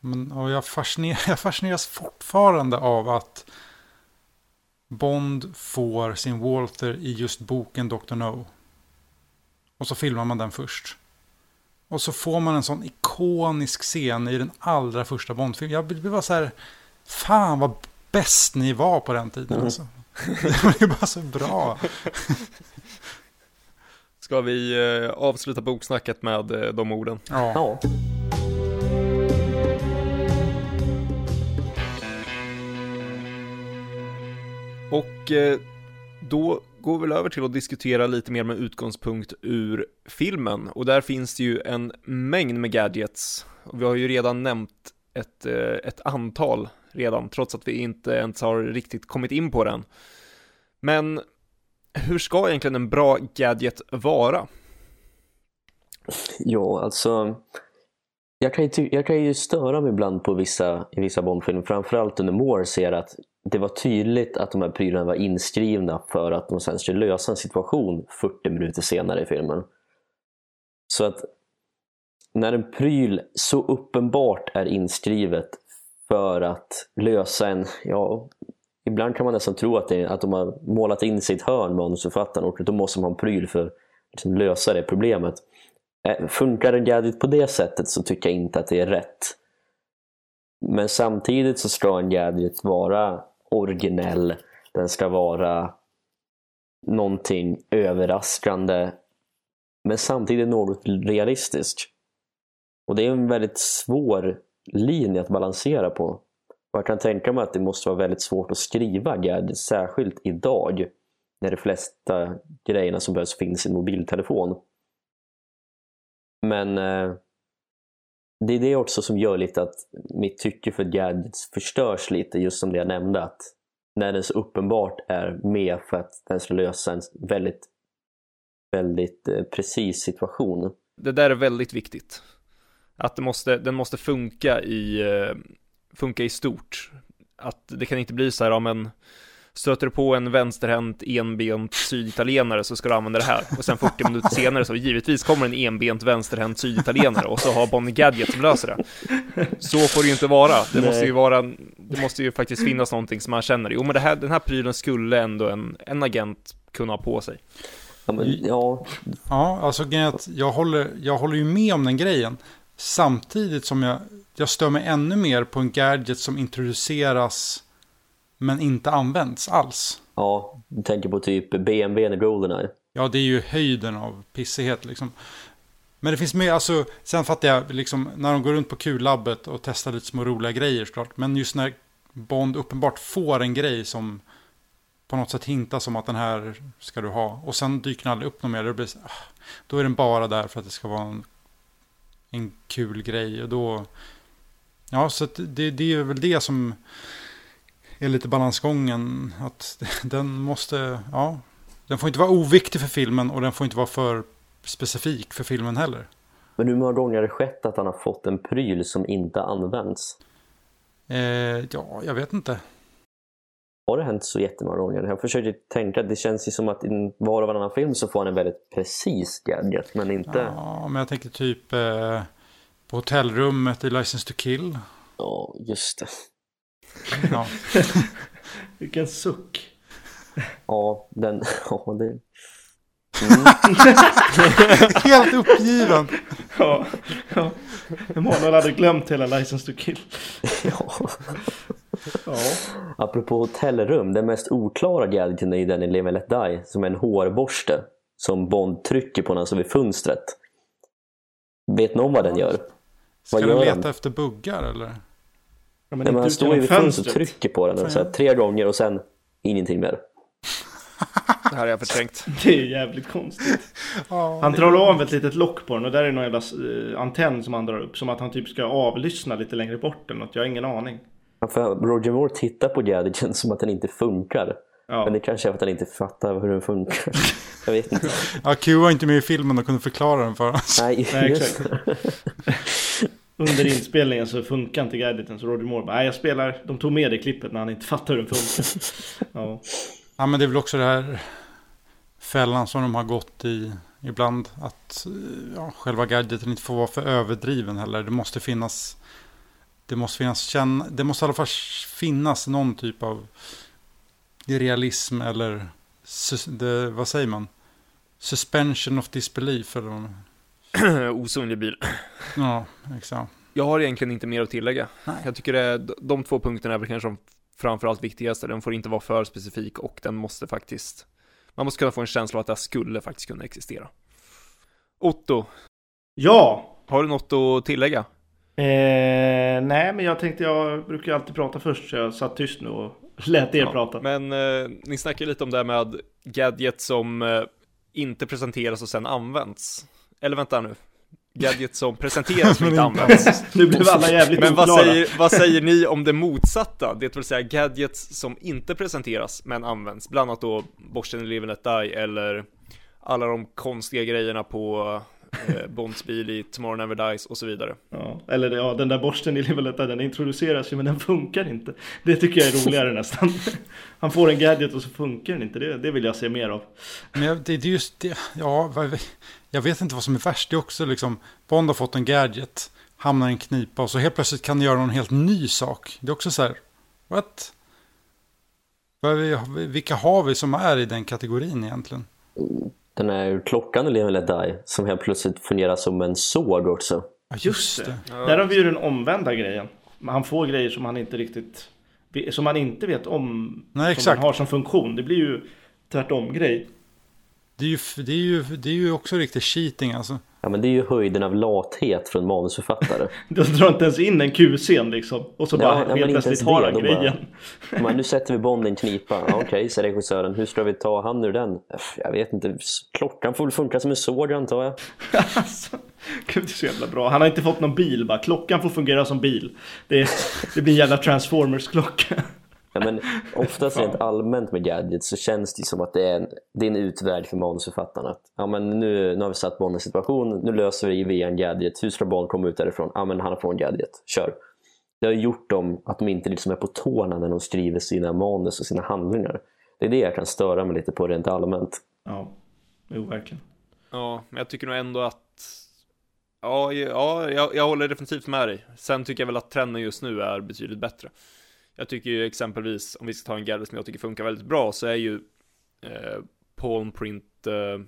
men, och jag, fasciner, jag fascineras fortfarande av att Bond får sin Walter i just boken Dr. No. Och så filmar man den först. Och så får man en sån ikonisk scen i den allra första Bond-filmen. Jag blir bara så här, fan vad bäst ni var på den tiden.
Mm.
Alltså. Det är bara så bra.
Ska vi eh, avsluta boksnacket med eh, de orden?
Ja.
Ja,
Och eh, då går vi väl över till att diskutera lite mer med utgångspunkt ur filmen. Och där finns det ju en mängd med gadgets. Och vi har ju redan nämnt ett, eh, ett antal redan, trots att vi inte ens har riktigt kommit in på den. Men hur ska egentligen en bra gadget vara?
Ja, alltså jag kan, ju jag kan ju störa mig ibland på vissa, i vissa Bondfilmer, framförallt under Moore ser att det var tydligt att de här prylarna var inskrivna för att de sen skulle lösa en situation 40 minuter senare i filmen. Så att när en pryl så uppenbart är inskrivet för att lösa en, ja, ibland kan man nästan tro att, det, att de har målat in sitt hörn manusförfattaren och då måste man ha en pryl för att liksom lösa det problemet. Eh, funkar en gadget på det sättet så tycker jag inte att det är rätt. Men samtidigt så ska en gadget vara originell. Den ska vara någonting överraskande. Men samtidigt något realistiskt. Och det är en väldigt svår linje att balansera på. Och jag kan tänka mig att det måste vara väldigt svårt att skriva gadgets, särskilt idag. När de flesta grejerna som behövs finns i en mobiltelefon. Men eh, det är det också som gör lite att mitt tycke för gadgets förstörs lite, just som det jag nämnde. Att när den så uppenbart är med för att den ska lösa en väldigt, väldigt eh, precis situation.
Det där är väldigt viktigt. Att det måste, den måste funka i, eh, funka i stort. Att det kan inte bli så här, ja men stöter du på en vänsterhänt enbent syditalienare så ska du använda det här. Och sen 40 minuter senare så givetvis kommer en enbent vänsterhänt syditalienare och så har Bonnie Gadget som löser det. Så får det ju inte vara. Det
Nej.
måste ju vara, det måste ju faktiskt finnas någonting som man känner, jo men det här, den här prylen skulle ändå en, en agent kunna ha på sig.
Ja, men, ja,
Ja, alltså jag håller, jag håller ju med om den grejen. Samtidigt som jag, jag stör mig ännu mer på en gadget som introduceras men inte används alls.
ja, du tänker på typ BMW i Goldeneye.
Ja, det är ju höjden av pissighet liksom. Men det finns mer, alltså, sen fattar jag liksom när de går runt på kullabbet och testar lite små roliga grejer såklart. Men just när Bond uppenbart får en grej som på något sätt hintar som att den här ska du ha. Och sen dyker den aldrig upp någon mer. Då, blir ah, då är den bara där för att det ska vara en, en kul grej. Och då, ja, så det, det är väl det som är lite balansgången. Att den måste, ja, den får inte vara oviktig för filmen och den får inte vara för specifik för filmen heller.
Men hur många gånger har det skett att han har fått en pryl som inte används?
Eh, ja, jag vet inte.
Har det hänt så jättemånga gånger? Jag försöker tänka, det känns ju som att i var och varannan film så får han en väldigt precis gadget, men inte... Ja,
Ja, men jag tänker typ eh, på hotellrummet i License to Kill.
just det.
Ja,
Vilken suck.
Ja, den... Ja, det...
Helt uppgiven.
Ja, ja. Emanuel hade glömt hela License to Kill.
Ja.
Ja.
Apropå hotellrum, den mest oklara gadgeten är ju den i Live and Let Die som är en hårborste som Bond trycker på när han står vid fönstret. Vet någon vad den gör?
Ska
Vad
den
gör
leta
han?
efter buggar eller?
Ja, men
Nej, men han står ju vid fönstret och trycker på den så här, tre gånger och sen ingenting mer.
Det här har jag förträngt.
Det är jävligt konstigt. Han drar av ett litet lock på den och där är någon jävla eh, antenn som han drar upp. Som att han typ ska avlyssna lite längre bort eller något. Jag har ingen aning.
För Roger Moore tittar på gadgeten som att den inte funkar.
Ja.
Men det kanske är för att han inte fattar hur den funkar. Jag vet inte.
ja, Q var inte med i filmen och kunde förklara den för oss.
Nej,
Nej, exakt. Under inspelningen så funkar inte gadgeten så Roger Moore bara, nej jag spelar, de tog med det klippet när han inte fattar hur den funkar. Ja.
Ja, men det är väl också det här fällan som de har gått i ibland. Att ja, själva gadgeten inte får vara för överdriven heller. Det måste finnas, det måste finnas, känna, det måste i alla fall finnas någon typ av realism eller, det, vad säger man? Suspension of disbelief. Eller,
Osynlig bil.
ja, exakt.
Jag har egentligen inte mer att tillägga.
Nej.
Jag tycker det, de två punkterna är väl kanske de framförallt viktigaste. Den får inte vara för specifik och den måste faktiskt, man måste kunna få en känsla av att det skulle faktiskt kunna existera. Otto,
ja!
har du något att tillägga?
Eh, nej men jag tänkte jag brukar alltid prata först så jag satt tyst nu och lät er
Ja,
prata.
Men eh, ni snackar lite om det här med gadget som eh, inte presenteras och sen används. Eller vänta nu. Gadget som presenteras men inte används.
Nu blev alla jävligt
Men vad säger, vad säger ni om det motsatta? Det vill säga gadgets som inte presenteras men används. Bland annat då borsten i Live and Die eller alla de konstiga grejerna på eh, Bonds bil i Tomorrow Never Dies och så vidare.
Ja, eller ja, den där borsten i Liveletta, den introduceras ju men den funkar inte. Det tycker jag är roligare nästan. Han får en gadget och så funkar den inte. Det, det vill jag se mer av.
Men det, är just det, ja, jag vet inte vad som är värst. Det är också liksom, Bond har fått en gadget, hamnar i en knipa och så helt plötsligt kan den göra någon helt ny sak. Det är också så här, what? Vilka har vi som är i den kategorin egentligen?
Den här klockan i Live and Let Die som helt plötsligt fungerar som en såg också.
Ja,
Just det. Där har vi ju den omvända grejen. Han får grejer som han inte riktigt som han inte vet om
Nej,
som
exakt.
han har som funktion. Det blir ju tvärtom grej.
Det är ju, det är ju, det är ju också riktigt cheating alltså.
Ja men det är ju höjden av lathet från manusförfattare.
De drar inte ens in en Q-scen liksom. Och så
Ja,
bara
ja,
helt plötsligt har han
de bara-
grejen.
Men nu sätter vi Bond i en knipa. Ja, Okej, säger regissören. Hur ska vi ta han ur den? Jag vet inte. Klockan får väl funka som en såg antar jag.
Alltså, Gud, det är så jävla bra. Han har inte fått någon bil bara. Klockan får fungera som bil. Det, det blir en jävla Transformers-klocka.
Ja, men oftast rent allmänt med gadgets så känns det som att det är en, det är en utväg för manusförfattarna. Att, Ja, men nu, nu har vi satt Bond i en situation, nu löser vi via en gadget. Hur ska Bond komma ut därifrån? Ja, men han får en gadget. Kör. Det har gjort dem att de inte liksom är på tårna när de skriver sina manus och sina handlingar. Det är det jag kan störa mig lite på rent allmänt.
Ja, jo verkligen.
Ja, men jag tycker nog ändå att Ja, ja jag, jag håller definitivt med dig. Sen tycker jag väl att trenden just nu är betydligt bättre. Jag tycker ju exempelvis, om vi ska ta en gadget som jag tycker funkar väldigt bra, så är ju eh, Palm Print eh,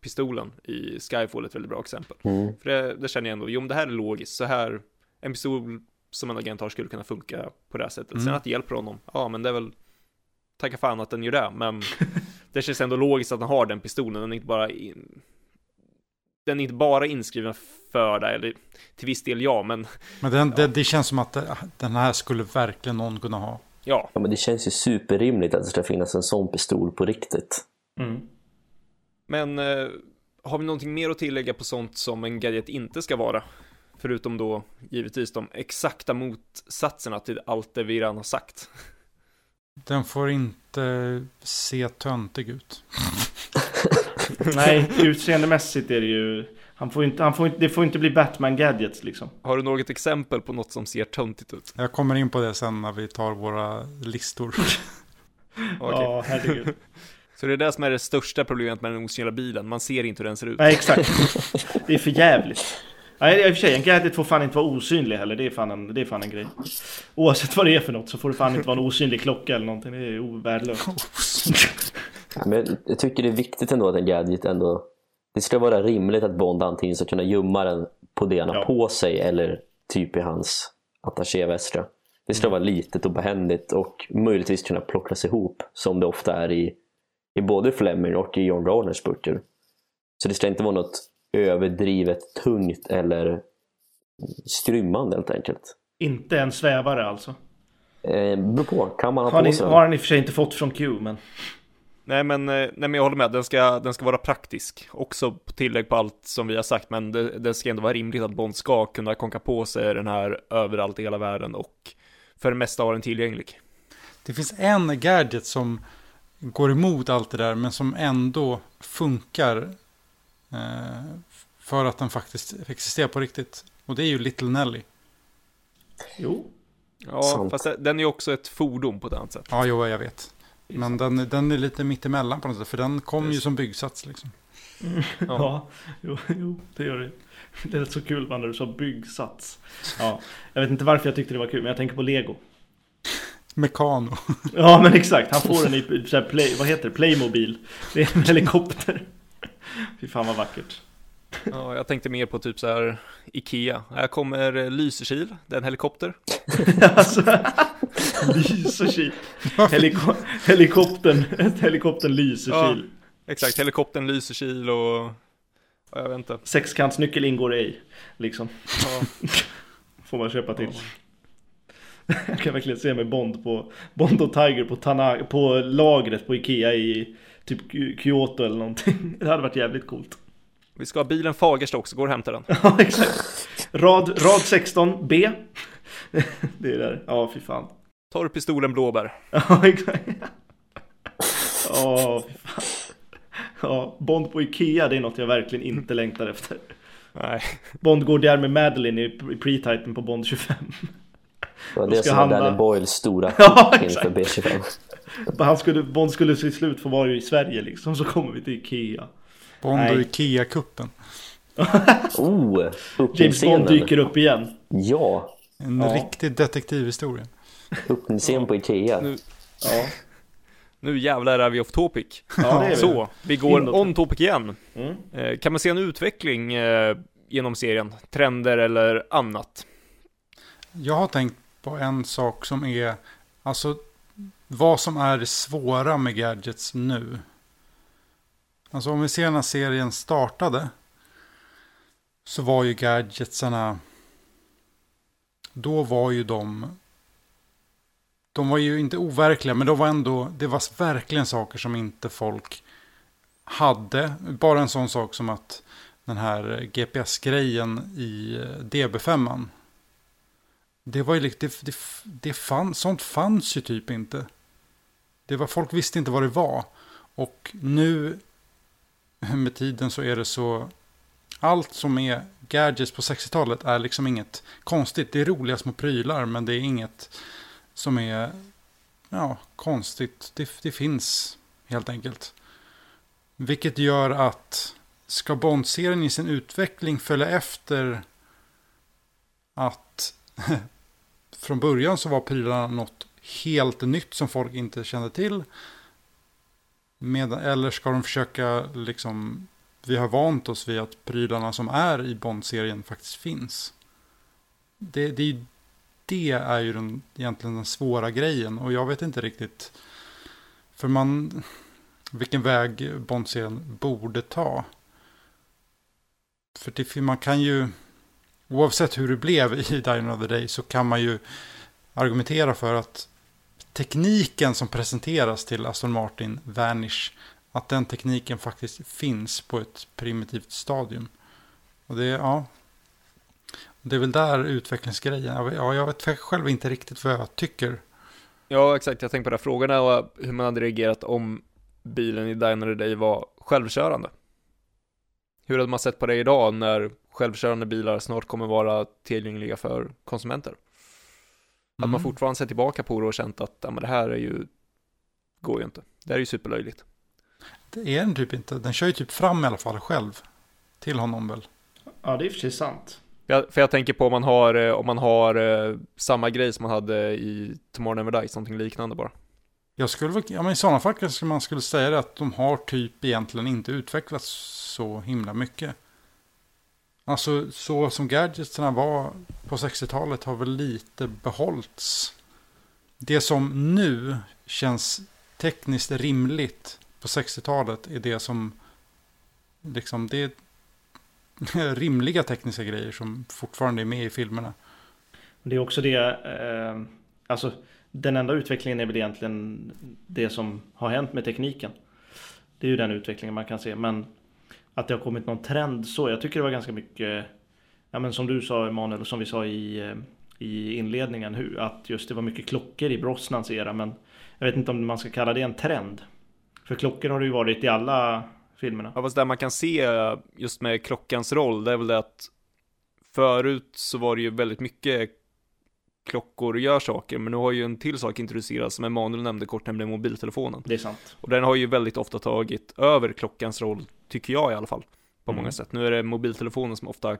pistolen i Skyfall ett väldigt bra exempel.
Mm.
För det, det känner jag ändå, jo men det här är logiskt, så här, en pistol som en agent har skulle kunna funka på det här sättet. Sen
Mm.
att det hjälper honom, ja men det är väl, tacka fan att den gör det, men det känns ändå logiskt att den har den pistolen, den är inte bara in, den är inte bara inskriven för det, eller till viss del ja, men
Men den, det, det känns som att det, den här skulle verkligen någon kunna ha.
ja,
Ja, men det känns ju superrimligt att det ska finnas en sån pistol på riktigt.
Mm.
men eh, har vi någonting mer att tillägga på sånt som en gadget inte ska vara? Förutom då givetvis de exakta motsatserna till allt det vi redan har sagt.
Den får inte se töntig ut.
Nej, utseendemässigt är det ju... Han får inte, han får inte, det får inte bli Batman Gadgets liksom.
Har du något exempel på något som ser töntigt ut?
Jag kommer in på det sen när vi tar våra listor.
Ja, herregud.
Så det är det som är det största problemet med den osynliga bilen, man ser inte hur den ser ut.
Nej, exakt. Det är för jävligt. Nej, i och för sig, en gadget får fan inte vara osynlig heller. Det är fan en, det är fan en grej. Oavsett vad det är för något så får det fan inte vara en osynlig klocka eller någonting. Det är ovärdelöst.
Men jag tycker det är viktigt ändå att en gadget ändå... Det ska vara rimligt att Bond antingen ska kunna gömma den på det han har
Ja.
på sig eller typ i hans attachéväska. Det ska vara litet och behändigt och möjligtvis kunna plockas ihop som det ofta är i, i både Fleming och i John Roners böcker. Så det ska inte vara något överdrivet tungt eller skrymmande helt enkelt.
Inte en svävare alltså.
Eh, beror på, kan man ha
Har,
på
ni,
sig
har han i och för sig inte fått från Q, men...
Nej men, eh, nej men jag håller med, den ska, den ska vara praktisk. Också på tillägg på allt som vi har sagt, men det, det ska ändå vara rimligt att Bond ska kunna konka på sig den här överallt i hela världen och för det mesta ha den tillgänglig.
Det finns en gadget som går emot allt det där men som ändå funkar eh, för att den faktiskt existerar på riktigt. Och det är ju Little Nelly.
Jo.
Ja,
Sant.
fast den är ju också ett fordon på ett annat sätt.
Ja, jo, jag vet. Men den, den är lite mittemellan på något sätt. För den kom ju som byggsats liksom.
Ja, jo, jo, det gör det. Det är så kul man när du sa byggsats. Ja, jag vet inte varför jag tyckte det var kul, men jag tänker på Lego.
Mekano.
Ja, men exakt. Han får den i så här play, vad heter det? Playmobil. Det är en helikopter. Fy fan vad vackert.
Ja, jag tänkte mer på typ så här Ikea. Här kommer eh, Lysekil, det är en helikopter.
Alltså, Lysekil. Heliko helikoptern, helikoptern Lysekil.
Exakt, helikoptern Lysekil och... ja, Jag vet inte.
Sexkantsnyckel ingår ej, liksom.
Ja,
Får man köpa till. Jag kan verkligen se mig Bond på Bond och Tiger på, Tana, på lagret på Ikea i typ Kyoto eller någonting. Det hade varit jävligt coolt.
vi ska ha bilen Fagersta också, går och hämta den.
Ja, exakt. Rad, rad 16, B. Det är där. Ja, fy fan.
Tar du pistolen blåbär?
Ja, exakt. Ja, Bond på Ikea, det är något jag verkligen inte längtar efter.
Nej.
Bond går där med Madeline i pre-titeln på Bond 25.
Det var det
ska
som
han
var Danny Boyles stora
Ja,
inför B25.
Han skulle, Bond skulle till slut få vara i Sverige liksom, så kommer vi till Ikea.
Bond
Nej.
och Ikea-kuppen.
Oh,
James. Bond dyker upp igen.
Ja,
En
Ja.
riktig detektivhistoria.
Öppningsscen på Ikea.
Nu,
Ja,
nu jävlar är vi off topic.
ja det är vi.
Så, vi går on topic igen.
Mm.
Eh, Kan man se en utveckling eh, genom serien? Trender eller annat?
Jag har tänkt på en sak som är, alltså vad som är det svåra med gadgets nu. Alltså om vi ser när serien startade så var ju gadgetsarna, då var ju de, de var ju inte overkliga men de var ändå, det var verkligen saker som inte folk hade. Bara en sån sak som att den här GPS-grejen i eh, DB5. Det var ju liksom, det, det, det fanns, sånt fanns ju typ inte. Det var, folk visste inte vad det var. Och nu med tiden så är det så, allt som är gadgets på 60-talet är liksom inget konstigt. Det är roliga små prylar men det är inget som är ja, konstigt. Det, det finns helt enkelt. Vilket gör att ska Bond-serien i sin utveckling följa efter att från början så var prylarna något helt nytt som folk inte kände till. Med, eller ska de försöka liksom, vi har vant oss vid att prylarna som är i Bond-serien faktiskt finns. Det, det, är det är ju den, egentligen den svåra grejen och jag vet inte riktigt. För man, vilken väg Bond-serien borde ta. För det, man kan ju, oavsett hur det blev i Die Another Day så kan man ju argumentera för att tekniken som presenteras till Aston Martin Vanish, att den tekniken faktiskt finns på ett primitivt stadium. Och det, ja, det är väl där utvecklingsgrejen, ja, ja, jag vet själv inte riktigt vad jag tycker.
Ja, exakt. Jag tänkte på det. här. Frågan är hur man hade reagerat om bilen i Diner Day var självkörande. Hur hade man sett på det idag när självkörande bilar snart kommer vara tillgängliga för konsumenter? Att man
Mm.
fortfarande sett tillbaka på det och känt att ja, men det här är ju, går ju inte. Det här är ju superlöjligt.
Det är den typ inte, den kör ju typ fram i alla fall själv. Till honom väl.
Ja, det är i och för sig sant.
Jag, för jag tänker på om man har, eh, om man har eh, samma grej som man hade i Tomorrow Never Dies, någonting liknande bara.
Jag skulle väl- ja men i sådana fall kanske man skulle säga det att de har typ egentligen inte utvecklats så himla mycket. Alltså så som gadgetsarna var på 60-talet har väl lite behållits. Det som nu känns tekniskt rimligt på 60-talet är det som liksom det rimliga tekniska grejer som fortfarande är med i filmerna.
Det är också det, eh, alltså den enda utvecklingen är väl egentligen det som har hänt med tekniken. Det är ju den utvecklingen man kan se, men att det har kommit någon trend så. Jag tycker det var ganska mycket, ja men som du sa Emanuel, som vi sa i, eh, i inledningen, hur, att just det var mycket klockor i Brosnans era, men jag vet inte om man ska kalla det en trend. För klockor har det ju varit i alla filmerna.
Ja, fast där man kan se just med klockans roll, det är väl det att förut så var det ju väldigt mycket klockor gör saker, men nu har ju en till sak introducerats som Emanuel nämnde kort, nämligen mobiltelefonen.
Det är sant.
Och den har ju väldigt ofta tagit över klockans roll, tycker jag i alla fall, på
Mm.
många sätt. Nu är det mobiltelefonen som ofta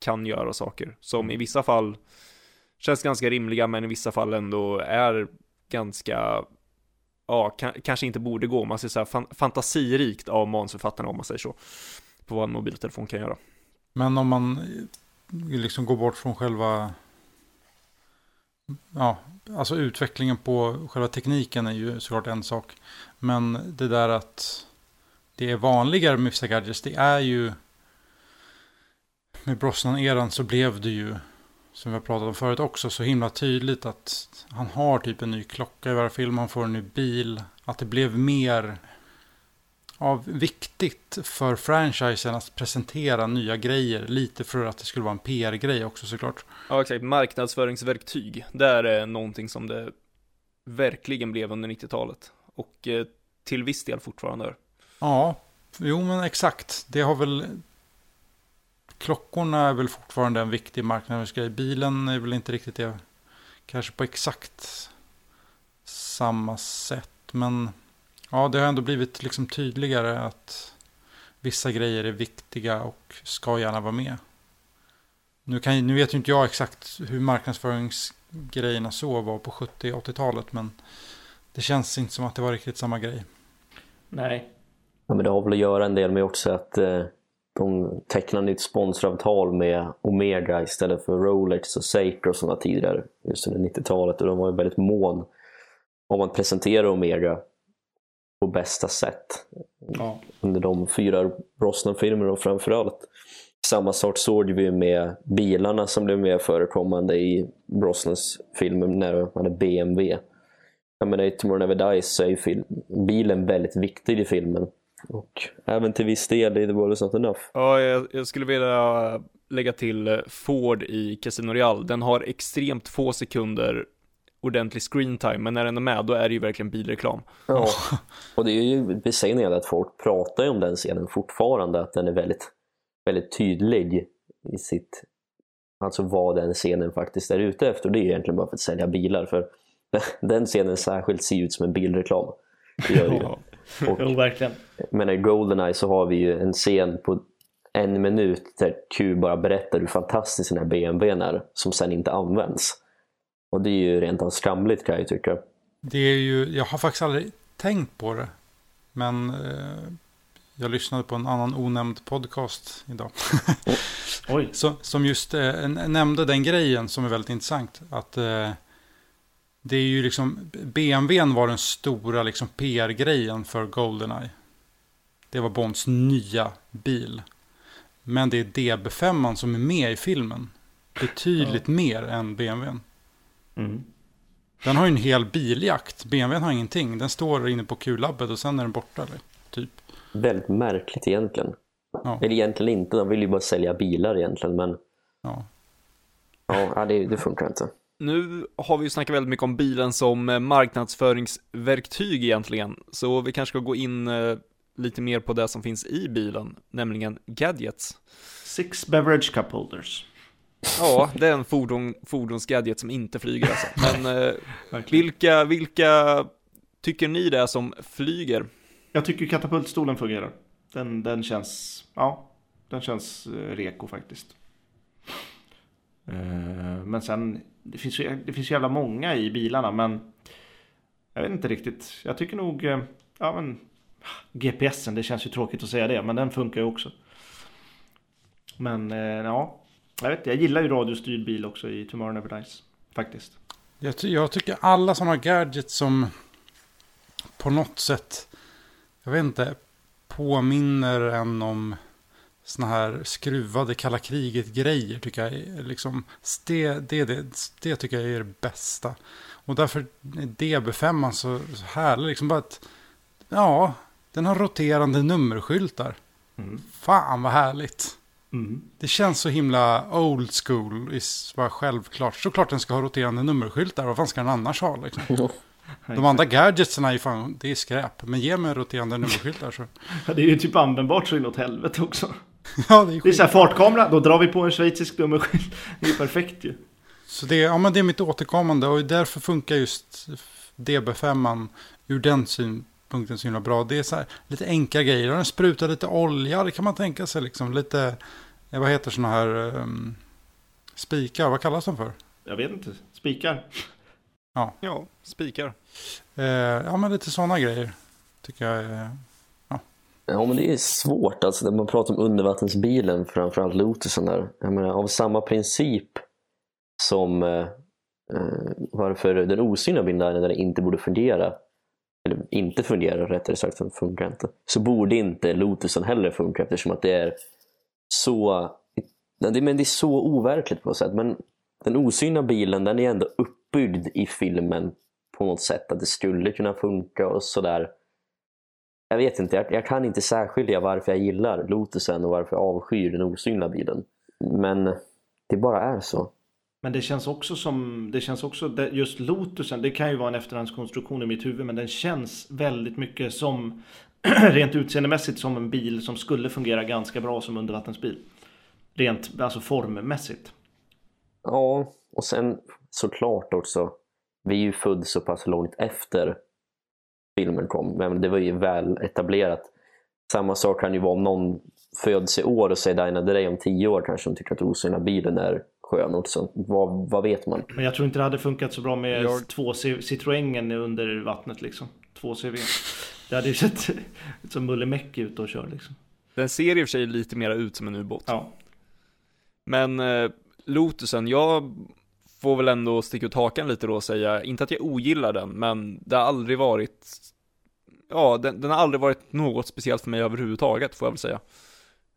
kan göra saker, som i vissa fall känns ganska rimliga, men i vissa fall ändå är ganska, ja, kanske inte borde gå, man ser så här fan- fantasirikt av manusförfattarna om man säger så, på vad en mobiltelefon kan göra.
Men om man eh, liksom går bort från själva... Ja, alltså utvecklingen på själva tekniken är ju såklart en sak. Men det där att det är vanligare med vissa gadgets, det är ju... Med Brosnan-eran så blev det ju, som vi har pratat om förut också, så himla tydligt att han har typ en ny klocka i varje film, han får en ny bil. Att det blev mer av viktigt för franchisen att presentera nya grejer. Lite för att det skulle vara en PR-grej också såklart.
Ja, exakt, marknadsföringsverktyg, det är någonting som det verkligen blev under 90-talet, och eh, till viss del fortfarande är.
Ja, jo men exakt. Det har väl... Klockorna är väl fortfarande en viktig marknadsgrej. Bilen är väl inte riktigt det. Kanske på exakt samma sätt. Men ja, det har ändå blivit liksom tydligare att vissa grejer är viktiga och ska gärna vara med. Nu, kan, nu vet ju inte jag exakt hur marknadsföringsgrejerna så var på 70 och 80-talet. Men det känns inte som att det var riktigt samma grej.
Nej,
Ja, men det har väl att göra en del med också att eh, de tecknar nytt sponsoravtal med Omega istället för Rolex och Seiko som var tidigare just under 90-talet och de var ju väldigt mån om att presentera Omega på bästa sätt
ja.
under de fyra Brosnan-filmerna och framförallt. Samma sak såg vi med bilarna som blev mer förekommande i Brosnans filmer när de hade BMW. Jag menar, i Tomorrow Never Dies så är ju bilen väldigt viktig i filmen. Och även till viss del i The World Is Not Enough.
Ja, jag, jag skulle vilja lägga till eh, Ford i Casino Royale. Den har extremt få sekunder ordentlig screen time, men när den är med, då är det ju verkligen bilreklam.
Ja. Och det är ju beseende att folk pratar ju om den scenen fortfarande, att den är väldigt, väldigt tydlig i sitt, alltså vad den scenen faktiskt är ute efter. Och det är ju egentligen bara för att sälja bilar, för den scenen särskilt ser ut som en bilreklam. Det gör det ju.
Ja.
Jo,
Och,
verkligen.
Men i Goldeneye så har vi ju en scen på en minut där Q bara berättar hur fantastisk den här BMWn är, som sen inte används. Och det är ju rent av skramligt kan jag ju tycka.
Det är ju, jag har faktiskt aldrig tänkt på det. Men eh, jag lyssnade på en annan onämnd podcast idag.
Oj,
Så, som just eh, nämnde den grejen som är väldigt intressant. Att eh, det är ju liksom, BMWn var den stora liksom PR-grejen för Goldeneye. Det var Bonds nya bil. Men det är DB5 som är med i filmen. Betydligt mer än BMWn.
mm.
Den har ju en hel biljakt. BMWn har ingenting. Den står inne på Q-labbet och sen är den borta. Eller? Typ.
Väldigt märkligt egentligen.
Ja.
Eller egentligen inte, de vill ju bara sälja bilar egentligen men
Ja.
ja, ja, det, det funkar inte.
Nu har vi ju snackat väldigt mycket om bilen som eh, marknadsföringsverktyg egentligen, så vi kanske ska gå in eh, lite mer på det som finns i bilen, nämligen gadgets.
Six beverage cup holders.
Ja, det är en fordon, fordonsgadget som inte flyger alltså. Men eh, vilka, vilka tycker ni det är som flyger?
Jag tycker katapultstolen fungerar. Den, den känns, ja, den känns eh, reko faktiskt. Eh, Men sen, det finns det finns jävla många i bilarna, men jag vet inte riktigt. Jag tycker nog, eh, ja men GPSen, det känns ju tråkigt att säga det, men den funkar ju också. Men eh, ja, jag vet jag gillar ju radiostyrd bil också i Tomorrow Never Dies. Faktiskt.
Jag, ty jag tycker alla sådana gadgets som på något sätt, jag vet inte, påminner en om sådana här skruvade kalla kriget-grejer tycker jag är liksom, det, det, det, det tycker jag är det bästa. Och därför är DB5 så, så härlig, liksom bara att, ja, den har roterande nummerskyltar.
Mm.
Fan vad härligt.
Mm.
Det känns så himla old school, is bara självklart. Såklart den ska ha roterande nummerskyltar, vad fan ska den annars ha liksom? De andra gadgetsen är ju fan, det är skräp. Men ge mig roterande nummerskyltar så.
Ja, det är ju typ användbart så inåt helvete också.
ja, det är
Det är så här fartkamera, då drar vi på en schweizisk nummerskylt. Det är ju perfekt ju.
Så det, ja, men det är mitt återkommande och därför funkar just DB5 ur den synpunkten så himla bra. Det är så här lite enkla grejer. Den sprutar lite olja, det kan man tänka sig liksom. Lite, vad heter sådana här um, spikar, vad kallas de för?
Jag vet inte, spikar.
Ja, spikar.
Eh, ja, men lite sådana grejer. Tycker jag är...
Ja, men det är svårt. Alltså, när man pratar om undervattensbilen, framförallt Lotusen där. Jag menar, av samma princip som eh, eh, varför den osynliga bilen där, när den inte borde fungera, eller inte fungerar rättare sagt, den funkar inte, så borde inte Lotusen heller funka eftersom att det är så men det är så overkligt på något sätt. Men den osynliga bilen den är ändå uppbyggd i filmen på något sätt. Att det skulle kunna funka och sådär. Jag vet inte, jag, jag kan inte särskilja varför jag gillar Lotusen och varför jag avskyr den osynliga bilen. Men det bara är så.
Men det känns också som, det känns också, just Lotusen, det kan ju vara en efterhandskonstruktion i mitt huvud, men den känns väldigt mycket som, rent utseendemässigt, som en bil som skulle fungera ganska bra som undervattensbil. Rent, alltså formmässigt.
Ja, och sen såklart också. Vi är ju född så pass långt efter filmen kom, men det var ju väl etablerat. Samma sak kan ju vara om någon föds i år och säger Dina Day om tio år kanske de tycker att osynliga bilen är skön också. Vad, vad vet man?
Men jag tror inte det hade funkat så bra med
Jag-
två Citroengen under vattnet liksom. Två CV. Det hade ju sett som Mulle Meck ut och kör liksom.
Den ser i och för sig lite mer ut som en ubåt.
Ja.
Men eh, Lotusen, jag får väl ändå sticka ut hakan lite då och säga, inte att jag ogillar den, men det har aldrig varit, ja, den, den har aldrig varit något speciellt för mig överhuvudtaget, får jag väl säga.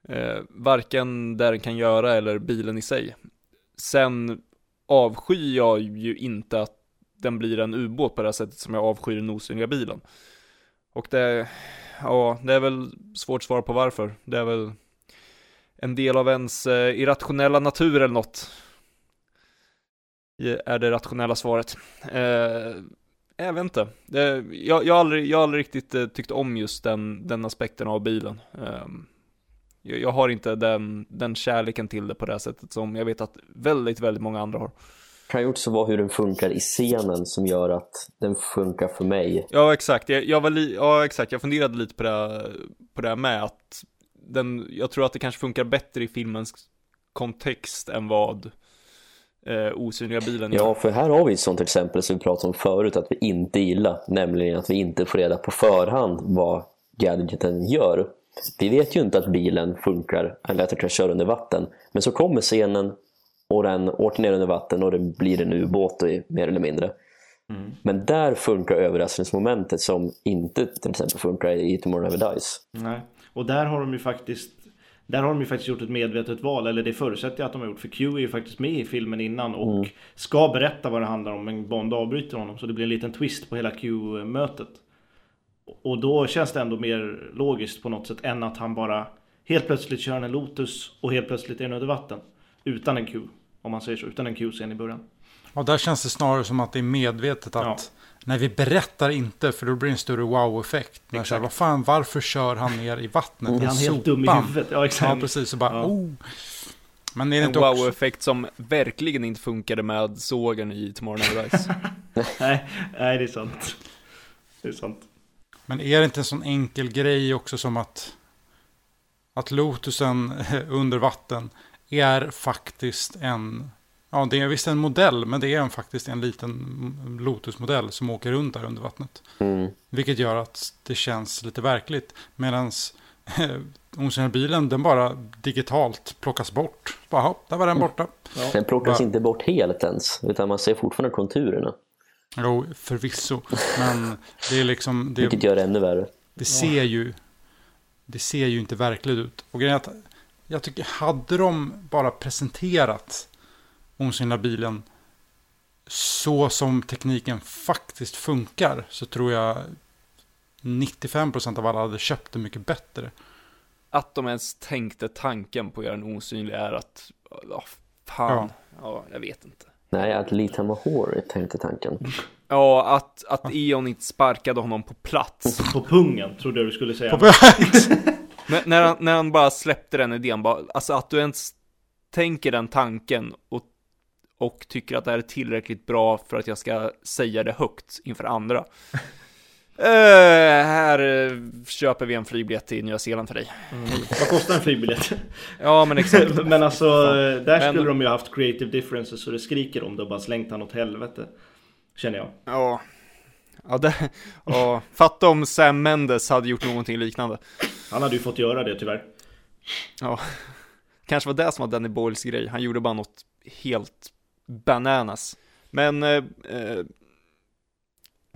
Eh, varken det den kan göra eller bilen i sig. Sen avskyr jag ju inte att den blir en ubåt på det här sättet som jag avskyr den osynliga bilen. Och det, ja, det är väl svårt att svara på varför. Det är väl en del av ens eh, irrationella natur eller något. Är det rationella svaret. Eh, jag vet inte. Det, jag, jag, har aldrig, jag har aldrig riktigt eh, tyckt om just den, den aspekten av bilen. Eh, jag, jag har inte den, den kärleken till det på det sättet som jag vet att väldigt, väldigt många andra har.
kan ju också vara hur den funkar i scenen som gör att den funkar för mig.
Ja, exakt. Jag, jag var ja, exakt. Jag funderade lite på det, på det här med att den, jag tror att det kanske funkar bättre i filmens kontext än vad eh, osynliga bilen
Ja, för här har vi ett sånt exempel som vi pratade om förut att vi inte gillar, nämligen att vi inte får reda på förhand vad gadgeten gör. Vi vet ju inte att bilen funkar, eller att den kan köra under vatten, men så kommer scenen och den åker ner under vatten och det blir en ubåt mer eller mindre. Men där funkar överraskningsmomentet som inte till exempel funkar i Tomorrow Never Dies.
Nej. Och där har de ju faktiskt där har de ju faktiskt gjort ett medvetet val, eller det förutsätter jag att de har gjort, för Q är ju faktiskt med i filmen innan och ska berätta vad det handlar om, men Bond avbryter honom, så det blir en liten twist på hela Q-mötet. Och då känns det ändå mer logiskt på något sätt än att han bara helt plötsligt kör en Lotus och helt plötsligt är den under vatten. Utan en Q, om man säger så, utan en Q-scen i början.
Och där känns det snarare som att det är medvetet att
Ja.
nej vi berättar inte för då blir det en större wow-effekt. När Vad fan, varför kör han ner i vattnet?
Är
med
han helt dum i
sopan?
huvudet? Ja, exakt.
Ja, precis. Så bara,
Ja.
oh. Men är det
En
inte också...
wow-effekt som verkligen inte funkade med sågen i Tomorrow Never Dies.
Nej, nej, det är sant. Det är sant.
Men är det inte en sån enkel grej också som att, att Lotusen under vatten är faktiskt en Ja, det är visst en modell, men det är en, faktiskt en liten Lotus-modell som åker runt där under vattnet.
Mm.
Vilket gör att det känns lite verkligt. Medan bilen, den bara digitalt plockas bort. Bara, hopp, där var den borta.
Den plockas
Va-
inte bort helt ens, utan man ser fortfarande konturerna.
Jo, förvisso. Men det är liksom, det,
Vilket gör det ännu värre.
det ser ju, det ser ju inte verkligt ut. Och grejen är att jag tycker, hade de bara presenterat osynliga bilen så som tekniken faktiskt funkar så tror jag 95% av alla hade köpt det mycket bättre.
Att de ens tänkte tanken på att göra den osynlig är att, ja, fan, ja. jag vet inte.
Nej, att Lita Mahori tänkte tanken.
Ja, att, att Eon inte sparkade honom på plats.
På pungen, trodde jag du skulle säga.
På-
när, när, han, när han bara släppte den idén, bara, alltså att du ens tänker den tanken och, och tycker att det här är tillräckligt bra för att jag ska säga det högt inför andra. Eh, här eh, köper vi en flygbiljett till Nya Zeeland för dig.
Vad kostar en flygbiljett?
Ja, men exakt.
Men alltså, där
Men-
skulle de ju haft creative differences så det skriker om det och bara slängt han åt helvete. Känner jag.
Ja. Ja, det, ja, fatta om Sam Mendes hade gjort någonting liknande.
Han hade ju fått göra det tyvärr.
Ja, kanske var det som var Danny Boyles grej. Han gjorde bara något helt bananas. Men eh, eh,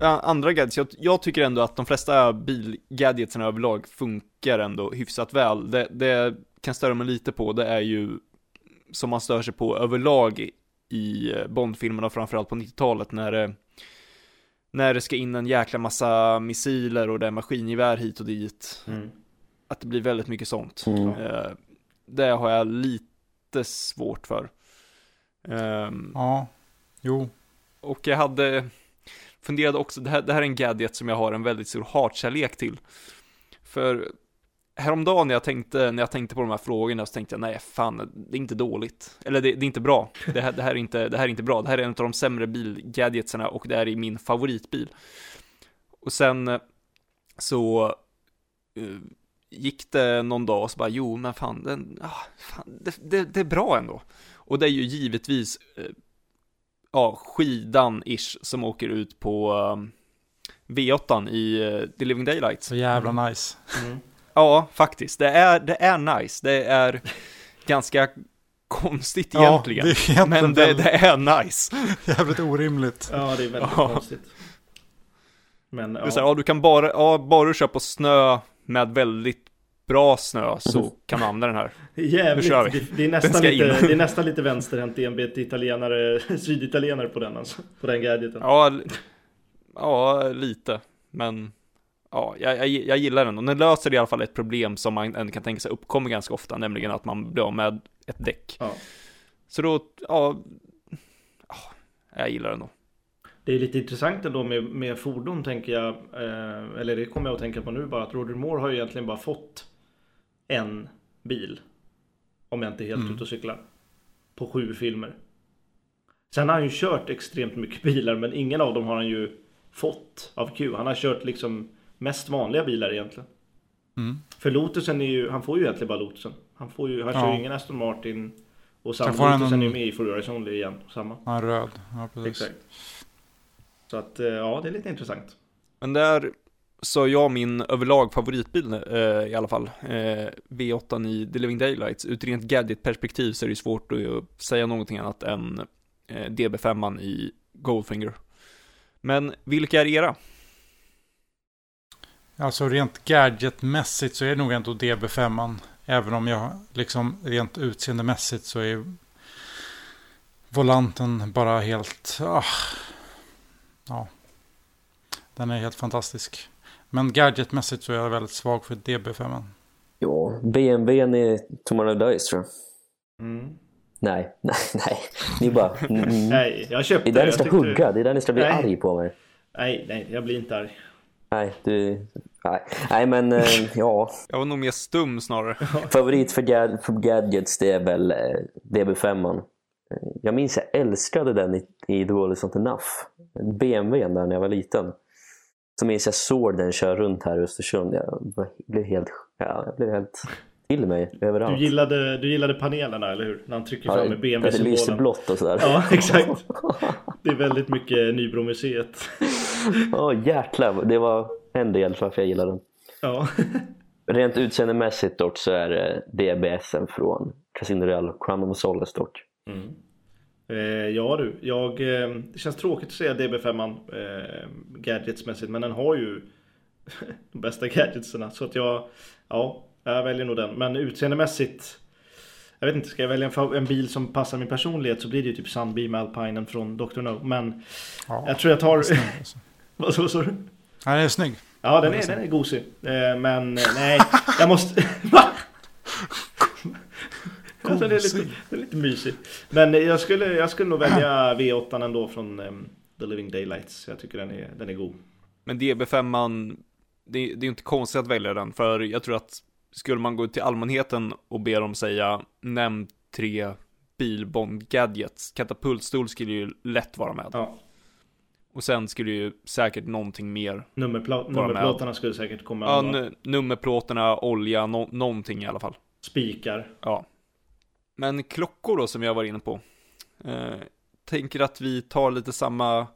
andra gadgets, jag, jag tycker ändå att de flesta bilgadgetsen överlag funkar ändå hyfsat väl. Det, det kan störa mig lite på, det är ju som man stör sig på överlag i Bondfilmerna, framförallt på 90-talet, när det när det ska in en jäkla massa missiler och det är maskingevär hit och dit.
Mm.
Att det blir väldigt mycket sånt.
Mm.
Eh, det har jag lite svårt för. Ehm,
Ja, jo.
och jag hade Funderade också, det här, det här är en gadget som jag har en väldigt stor hatkärlek till. För häromdagen när jag tänkte, när jag tänkte på de här frågorna så tänkte jag, nej fan, det är inte dåligt. Eller det, det är inte bra. Det här, det, här är inte, det här är inte bra. Det här är en av de sämre bilgadgetsarna och det här är min favoritbil. Och sen eh, så uh, gick det någon dag och så bara, jo men fan, den, ah, fan det, det, det är bra ändå. Och det är ju givetvis eh, ja, skidan-ish som åker ut på um, V8 i uh, The Living Daylights.
Så jävla nice.
Mm.
Ja, faktiskt. Det är, det är nice. Det är ganska konstigt
Ja,
egentligen.
det är egentligen
men det, det är nice.
Jävligt orimligt.
Ja, det är väldigt
Ja.
konstigt. Men
Det är
ja.
så här, ja, du kan bara, ja, bara du kör på snö med väldigt bra snö så kan du använda den här.
Jävligt.
Nu kör vi.
Det, det, är nästan lite,
in.
det är nästan lite vänsterhänt enbent italienare, syditalienare på den alltså. På den gadgeten.
Ja, ja lite. Men ja, jag, jag, jag gillar den och den löser i alla fall ett problem som man ändå kan tänka sig uppkommer ganska ofta, nämligen att man blir av med ett däck.
Ja.
Så då, ja, ja, jag gillar den då.
Det är lite intressant ändå med, med fordon tänker jag. Eh, eller det kommer jag att tänka på nu bara. Att Roger Moore har ju egentligen bara fått en bil. Om jag inte är helt
Mm.
ute och cyklar. På sju filmer. Sen har han ju kört extremt mycket bilar men ingen av dem har han ju fått av Q. Han har kört liksom mest vanliga bilar egentligen.
Mm.
För Lotusen är ju, han får ju egentligen bara Lotusen. Han får ju, han kör
Ja.
ju ingen Aston Martin. Och
han
Lotusen är
en-
ju med i For Eyes Only igen. Samma.
Han är röd. Ja, precis.
Exakt. Så att eh, ja, det är lite intressant.
Men där så jag min överlag favoritbil eh, i alla fall. Eh, V8 i The Living Daylights. Ur ett rent gadget-perspektiv så är det svårt att eh, säga någonting annat än eh, DB5 i Goldfinger. Men vilka är era?
Alltså rent gadgetmässigt så är det nog ändå DB5. Även om jag liksom rent utseendemässigt så är volanten bara helt... Ah, ja. Den är helt fantastisk. Men gadgetmässigt så är jag väldigt svag för DB5.
Ja, BMWn är Tomorrow Dice tror jag.
Mm.
Nej, nej, nej. Ni bara... Mm.
Nej, jag köpte
Det är där ni ska
tyckte-
hugga, det är där ni ska bli
Nej.
arg på mig.
Nej, nej, jag blir inte arg.
Nej, du... Nej, nej men eh, ja.
Jag var nog mer stum snarare.
Favorit för, gad för gadgets det är väl eh, DB5. Eh, Jag minns jag älskade den i, i The World Is Not Enough. BMWn där när jag var liten. Så minns jag såg den köra runt här i Östersund. Jag blev helt... Ja, jag blev helt... till mig överallt.
Du gillade, du gillade panelerna, eller hur? När han trycker fram med
det lyser
BMW-symbolen.
blått och sådär.
Ja, exakt. Det är väldigt mycket Nybromuseet.
Ja, jäklar. Det var en del varför jag gillade den.
Ja.
Rent utseendemässigt dock så är det DBSen från Casino Real Crown of Solace dock.
Eh, ja du, jag, eh, det känns tråkigt att säga DB5 eh, gadgetsmässigt men den har ju de bästa gadgetserna så att jag, ja, jag väljer nog den. Men utseendemässigt, jag vet inte, ska jag välja en, en bil som passar min personlighet så blir det ju typ Sunbeam Alpinen från Dr. No. Men
Ja,
jag tror jag tar,
alltså.
vad så,
Nej, det är snygg.
Ja den är, den är gosig. Eh, men eh, nej, jag måste? Alltså, det, är lite, det är lite mysig. Men jag skulle, jag skulle nog välja V8 ändå från em, The Living Daylights. Jag tycker den är, den är god.
Men DB5, det, det är ju inte konstigt att välja den, för jag tror att skulle man gå till allmänheten och be dem säga nämn tre bilbond-gadgets, katapultstol skulle ju lätt vara med.
Ja,
Och sen skulle ju säkert någonting mer. med.
nummerplåtarna skulle säkert komma.
Ja, nummerplåtarna, olja, no- någonting i alla fall.
Spikar.
Ja. Men klockor då som jag var inne på. Eh, tänker att vi tar lite samma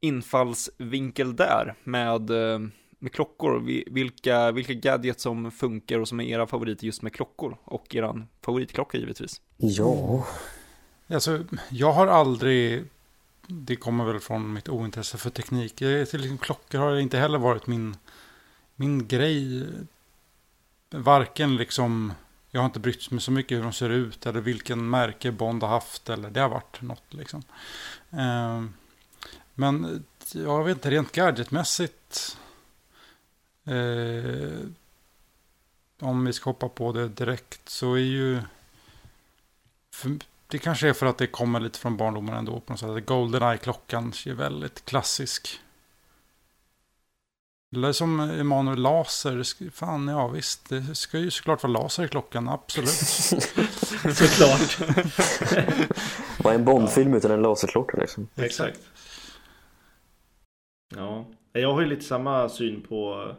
infallsvinkel där med, eh, med klockor. Vi, vilka, vilka gadgets som funkar och som är era favoriter just med klockor. Och eran favoritklocka givetvis.
Ja,
Alltså, jag har aldrig, det kommer väl från mitt ointresse för teknik. Till liksom, klockor har inte heller varit min, min grej. Varken liksom, jag har inte brytt mig så mycket hur de ser ut eller vilken märke Bond har haft. Eller det har varit något liksom. Eh, Men jag vet inte, rent gadgetmässigt. Eh, om vi ska hoppa på det direkt så är ju... För, det kanske är för att det kommer lite från barndomen ändå på något sätt. Goldeneye-klockan är väldigt klassisk. Eller som Emanuel Laser. Fan, ja visst. Det ska ju såklart vara laser i klockan, absolut.
Såklart.
vad är en Bondfilm utan en laserklocka liksom?
Exakt. Ja, jag har ju lite samma syn på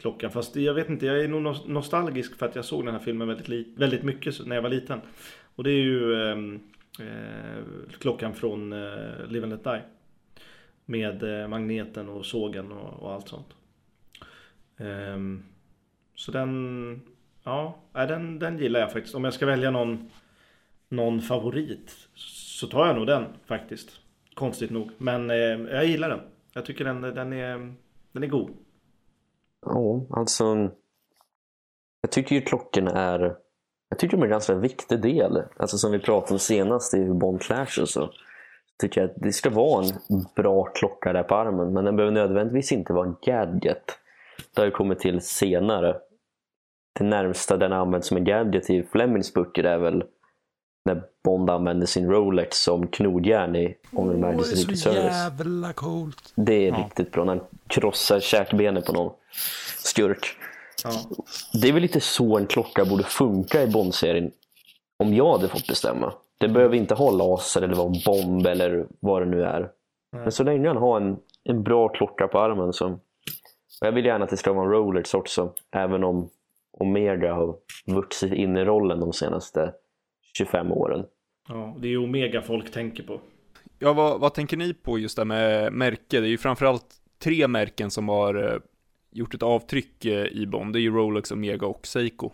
klockan. Fast jag vet inte, jag är nog nos- nostalgisk för att jag såg den här filmen väldigt, väldigt mycket när jag var liten. Och det är ju ehm, eh, klockan från eh, Live and Let Die. Med eh, magneten och sågen och, och allt sånt. Um, så den, ja, den, den gillar jag faktiskt. Om jag ska välja någon, någon favorit så tar jag nog den faktiskt. Konstigt nog. Men eh, jag gillar den. Jag tycker den, den, är, den är god.
Ja, alltså. Jag tycker ju klockorna är jag tycker de är en ganska viktig del. Alltså som vi pratade om senast i Bond Clash och så. Tycker jag att det ska vara en bra klocka där på armen. Men den behöver nödvändigtvis inte vara en gadget. Det har ju kommit till senare. Det närmsta den används som en gadget i Flemings böcker är väl när Bond använder sin Rolex som knogjärn i On Her
Åh, det är
Majesty's
så
Service.
jävla coolt.
Det är
Ja.
riktigt bra när han krossar käkbenet på någon skurk.
Ja.
Det är väl lite så en klocka borde funka i Bond-serien. Om jag hade fått bestämma. Det behöver inte ha laser eller vara bomb eller vad det nu är. Men så länge han har en, en bra klocka på armen så. Jag vill gärna att det ska vara en Rolex också. Även om Omega har vuxit in i rollen de senaste 25 åren.
ja, det är ju Omega folk tänker på.
Ja, vad, vad tänker ni på just det med märke? Det är ju framförallt tre märken som har eh, gjort ett avtryck eh, i Bond. Det är ju Rolex, Omega och Seiko.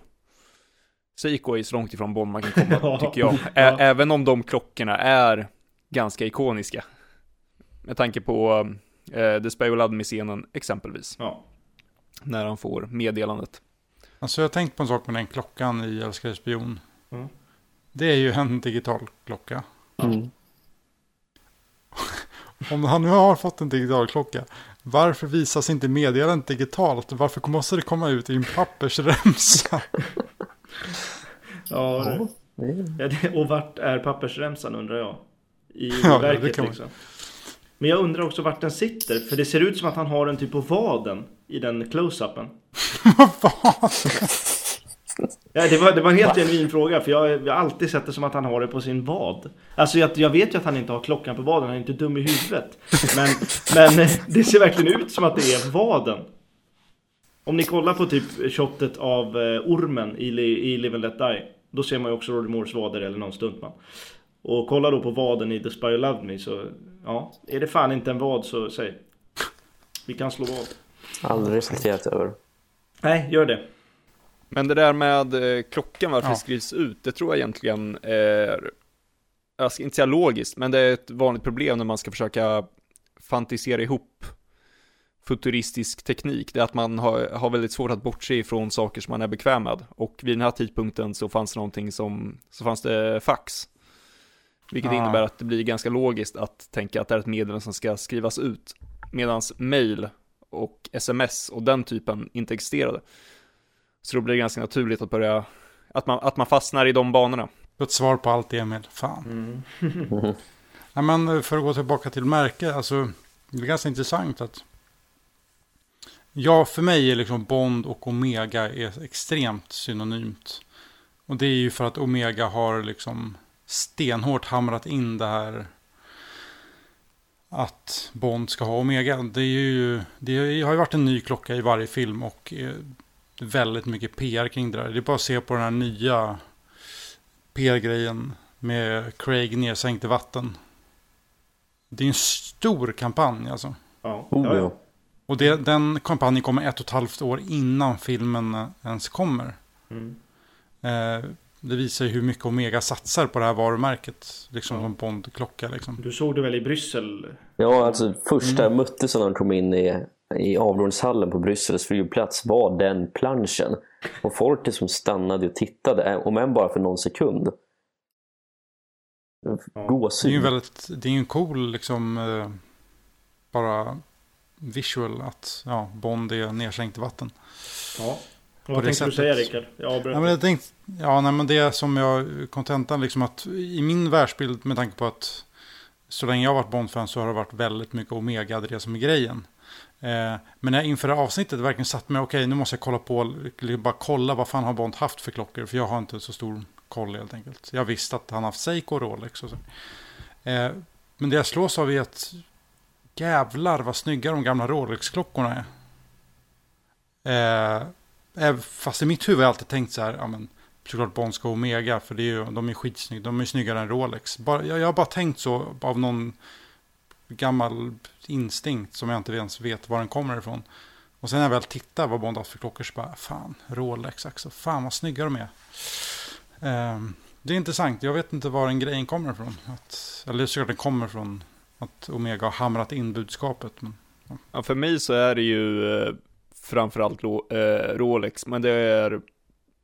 Seiko är ju så långt ifrån Bond man kan komma,
Ja.
tycker jag. Ä-
Ja.
Även om de klockorna är ganska ikoniska. Med tanke på eh, The Spy scenen exempelvis.
Ja.
När han får meddelandet.
Alltså jag har tänkt på en sak med den klockan i Älskade spion.
Mm.
Det är ju en digital klocka.
Mm.
Om han nu har fått en digital klocka, varför visas inte meddelandet digitalt? Varför måste det komma ut i en pappersremsa?
Ja, ja och vart är pappersremsan undrar jag? I
Ja, det
verket liksom. Men jag undrar också vart den sitter. För det ser ut som att han har den typ på vaden i den close-upen. Ja, det, var, det var en helt genuin fråga för jag, jag har alltid sett det som att han har det på sin vad. Alltså jag, jag vet ju att han inte har klockan på vaden, han är inte dum i huvudet. Men, men det ser verkligen ut som att det är vaden. Om ni kollar på typ shotet av eh, ormen i, i Live and Let Die. Då ser man ju också Roger Moores vader eller någon stuntman. Och kolla då på vaden i The Spy Who Loved Me så ja, är det fan inte en vad så säg. Vi kan slå vad.
Aldrig reflekterat över.
Nej, gör det.
Men det där med eh, klockan, varför
Ja.
det skrivs ut, det tror jag egentligen är, jag ska inte säga logiskt, men det är ett vanligt problem när man ska försöka fantisera ihop futuristisk teknik. Det är att man har, har väldigt svårt att bortse ifrån saker som man är bekväm med. Och vid den här tidpunkten så fanns det någonting som, så fanns det fax. Vilket
Ah.
innebär att det blir ganska logiskt att tänka att det är ett meddelande som ska skrivas ut. Medan mail och sms och den typen inte existerade. Så då blir det ganska naturligt att börja, att man, att man fastnar i de banorna.
Ett svar på allt Emil. Fan. Nej, men för att gå tillbaka till märke. Alltså, det är ganska intressant att. Ja, för mig är liksom Bond och Omega är extremt synonymt. Och det är ju för att Omega har liksom stenhårt hamrat in det här. Att Bond ska ha Omega. Det, är ju, det har ju varit en ny klocka i varje film och eh, väldigt mycket PR kring det där. Det är bara att se på den här nya PR-grejen med Craig nedsänkt i vatten. Det är en stor kampanj alltså.
Ja,
Oh,
ja.
Och det, den kampanjen kommer ett och ett halvt år innan filmen ens kommer.
Mm.
Eh, det visar ju hur mycket Omega satsar på det här varumärket. Liksom som Bond-klocka liksom.
Du såg det väl i Bryssel?
Ja, alltså första jag möttes när han kom in i, i avrådshallen på Bryssels flygplats var den planschen. Och folk liksom stannade och tittade, om än bara för någon sekund.
Ja.
Det är ju
Gåshud.
en väldigt, det är ju en cool liksom eh, bara visual att ja, Bond är nedsänkt i vatten.
Ja. Vad tänkte du
sättet.
säga Rickard? Jag.
Ja, men jag tänkte, ja, nej, men det som jag, kontentan liksom att i min världsbild med tanke på att så länge jag har varit Bond-fan så har det varit väldigt mycket Omega, det som är grejen. Eh, men när jag inför det avsnittet verkligen satt mig, okej nu måste jag kolla på, bara kolla vad fan har Bond haft för klockor, för jag har inte så stor koll helt enkelt. Jag visste att han haft Seiko och Rolex och så. Eh, men det jag slås av är att jävlar vad snygga de gamla Rolex-klockorna är. Eh, Eh, fast i mitt huvud har jag alltid tänkt så här, ja men såklart Bonska och Omega, för det är ju, de är skitsnygga, de är snyggare än Rolex. Bara, jag, jag har bara tänkt så av någon gammal instinkt som jag inte ens vet var den kommer ifrån. Och sen när jag väl tittar vad Bond har för klockor så bara, fan, Rolex också, fan vad snygga de är. Um, det är intressant, jag vet inte var den grejen kommer ifrån. Att, eller såklart den kommer från att Omega har hamrat in budskapet. Men,
Ja, för mig så är det ju eh, framförallt eh, Rolex, men det är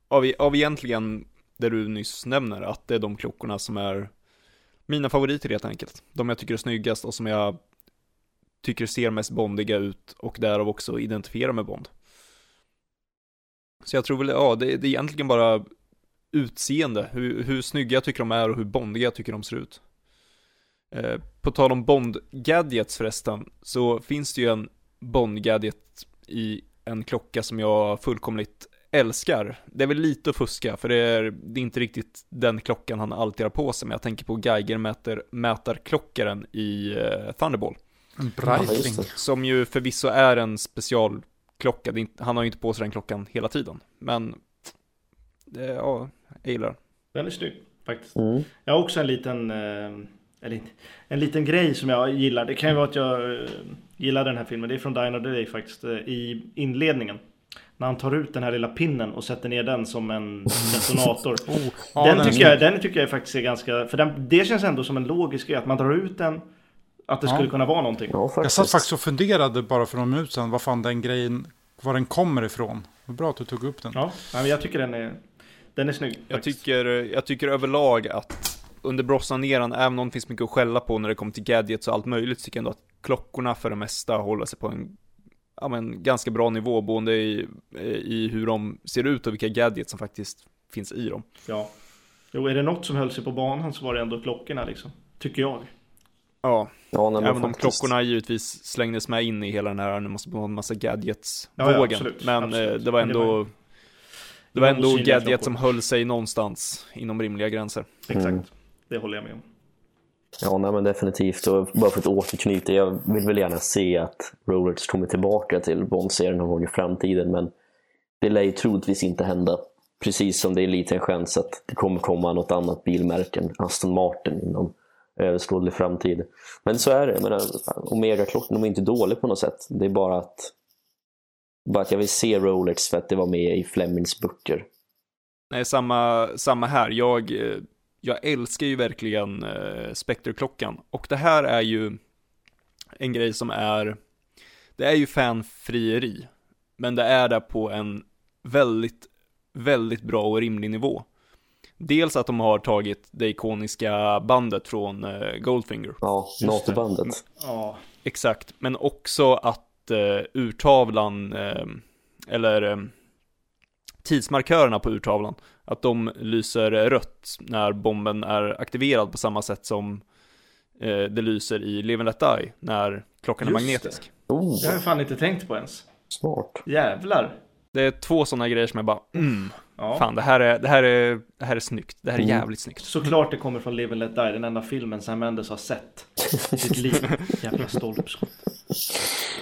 av, av egentligen det du nyss nämner, att det är de klockorna som är mina favoriter helt enkelt. De jag tycker är snyggast och som jag tycker ser mest bondiga ut och därav också identifierar med Bond. Så jag tror väl, ja, det, det är egentligen bara utseende, hur, hur snygga jag tycker de är och hur bondiga jag tycker de ser ut. Eh, på tal om Bond-gadgets förresten, så finns det ju en Bond-gadget i en klocka som jag fullkomligt älskar. Det är väl lite att fuska, för det är, det är inte riktigt den klockan han alltid har på sig, men jag tänker på Geiger-mätarklockaren i eh, Thunderball.
Breitling.
Som ju förvisso är en specialklocka, han har ju inte på sig den klockan hela tiden. Men, det, ja, jag gillar den.
Den är snygg faktiskt.
Mm.
Jag har också en liten, eh, eller, en liten grej som jag gillar. Det kan ju vara att jag eh, gillar den här filmen. Det är från Another Day faktiskt. eh, I inledningen. När han tar ut den här lilla pinnen och sätter ner den som en detonator.
Oh, ja,
den, tycker jag, den tycker jag faktiskt är ganska... För den, det känns ändå som en logisk grej. Att man drar ut den. Att det
Ja.
skulle kunna vara någonting.
Ja.
Jag satt faktiskt och funderade bara för någon minut sedan vad fan den grejen, var den kommer ifrån. Vad bra att du tog upp den.
Ja, men jag tycker den är... Den är snygg.
Jag
faktiskt.
tycker, jag tycker överlag att under Brosnaneran, även om det finns mycket att skälla på när det kommer till gadgets och allt möjligt, så tycker jag ändå att klockorna för det mesta håller sig på en ja, men, ganska bra nivå, både i, i hur de ser ut och vilka gadgets som faktiskt finns i dem.
Ja. Jo, är det något som höll sig på banan så var det ändå klockorna liksom. Tycker jag.
Ja,
Ja,
även om klockorna givetvis slängdes med in i hela den här, nu måste man ha en massa
Ja, ja,
gadgets-vågen.
absolut,
men
absolut.
eh, det var ändå, det var ändå
klockor.
som höll sig någonstans inom rimliga gränser.
Exakt. Det håller jag med om.
Ja, nej, men definitivt. Och bara för att återknyta, jag vill väl gärna se att Rollers kommer tillbaka till Bond-serien någon gång i framtiden, men det lär ju troligtvis inte hända. Precis som det är lite en chans att det kommer komma något annat bilmärke än Aston Martin inom överskådlig framtid. Men så är det. Jag menar, Omega-klockan är inte dålig på något sätt. Det är bara att, bara att jag vill se Rolex för att det var med i Flemings böcker.
Nej, samma, samma här. Jag, eh, jag älskar ju verkligen eh, Spectre-klockan. Och det här är ju en grej som är, det är ju fanfrieri. Men det är det på en väldigt, väldigt bra och rimlig nivå. Dels att de har tagit det ikoniska bandet från eh, Goldfinger.
Ja, NATO-bandet.
Ja,
Exakt, men också att eh, urtavlan, eh, eller eh, tidsmarkörerna på urtavlan, att de lyser rött när bomben är aktiverad på samma sätt som eh, det lyser i Live and Let Die när klockan är
Just
magnetisk.
Oh,
det har jag fan inte tänkt på ens.
smart.
Jävlar.
Det är två sådana grejer som jag bara, mm,
Ja.
fan det här, är, det, här är, det här är snyggt, det här är
Mm.
jävligt snyggt.
Såklart det kommer från Live and Let Die, den enda filmen Sam Mendes har sett i sitt liv. Jävla stolpskott.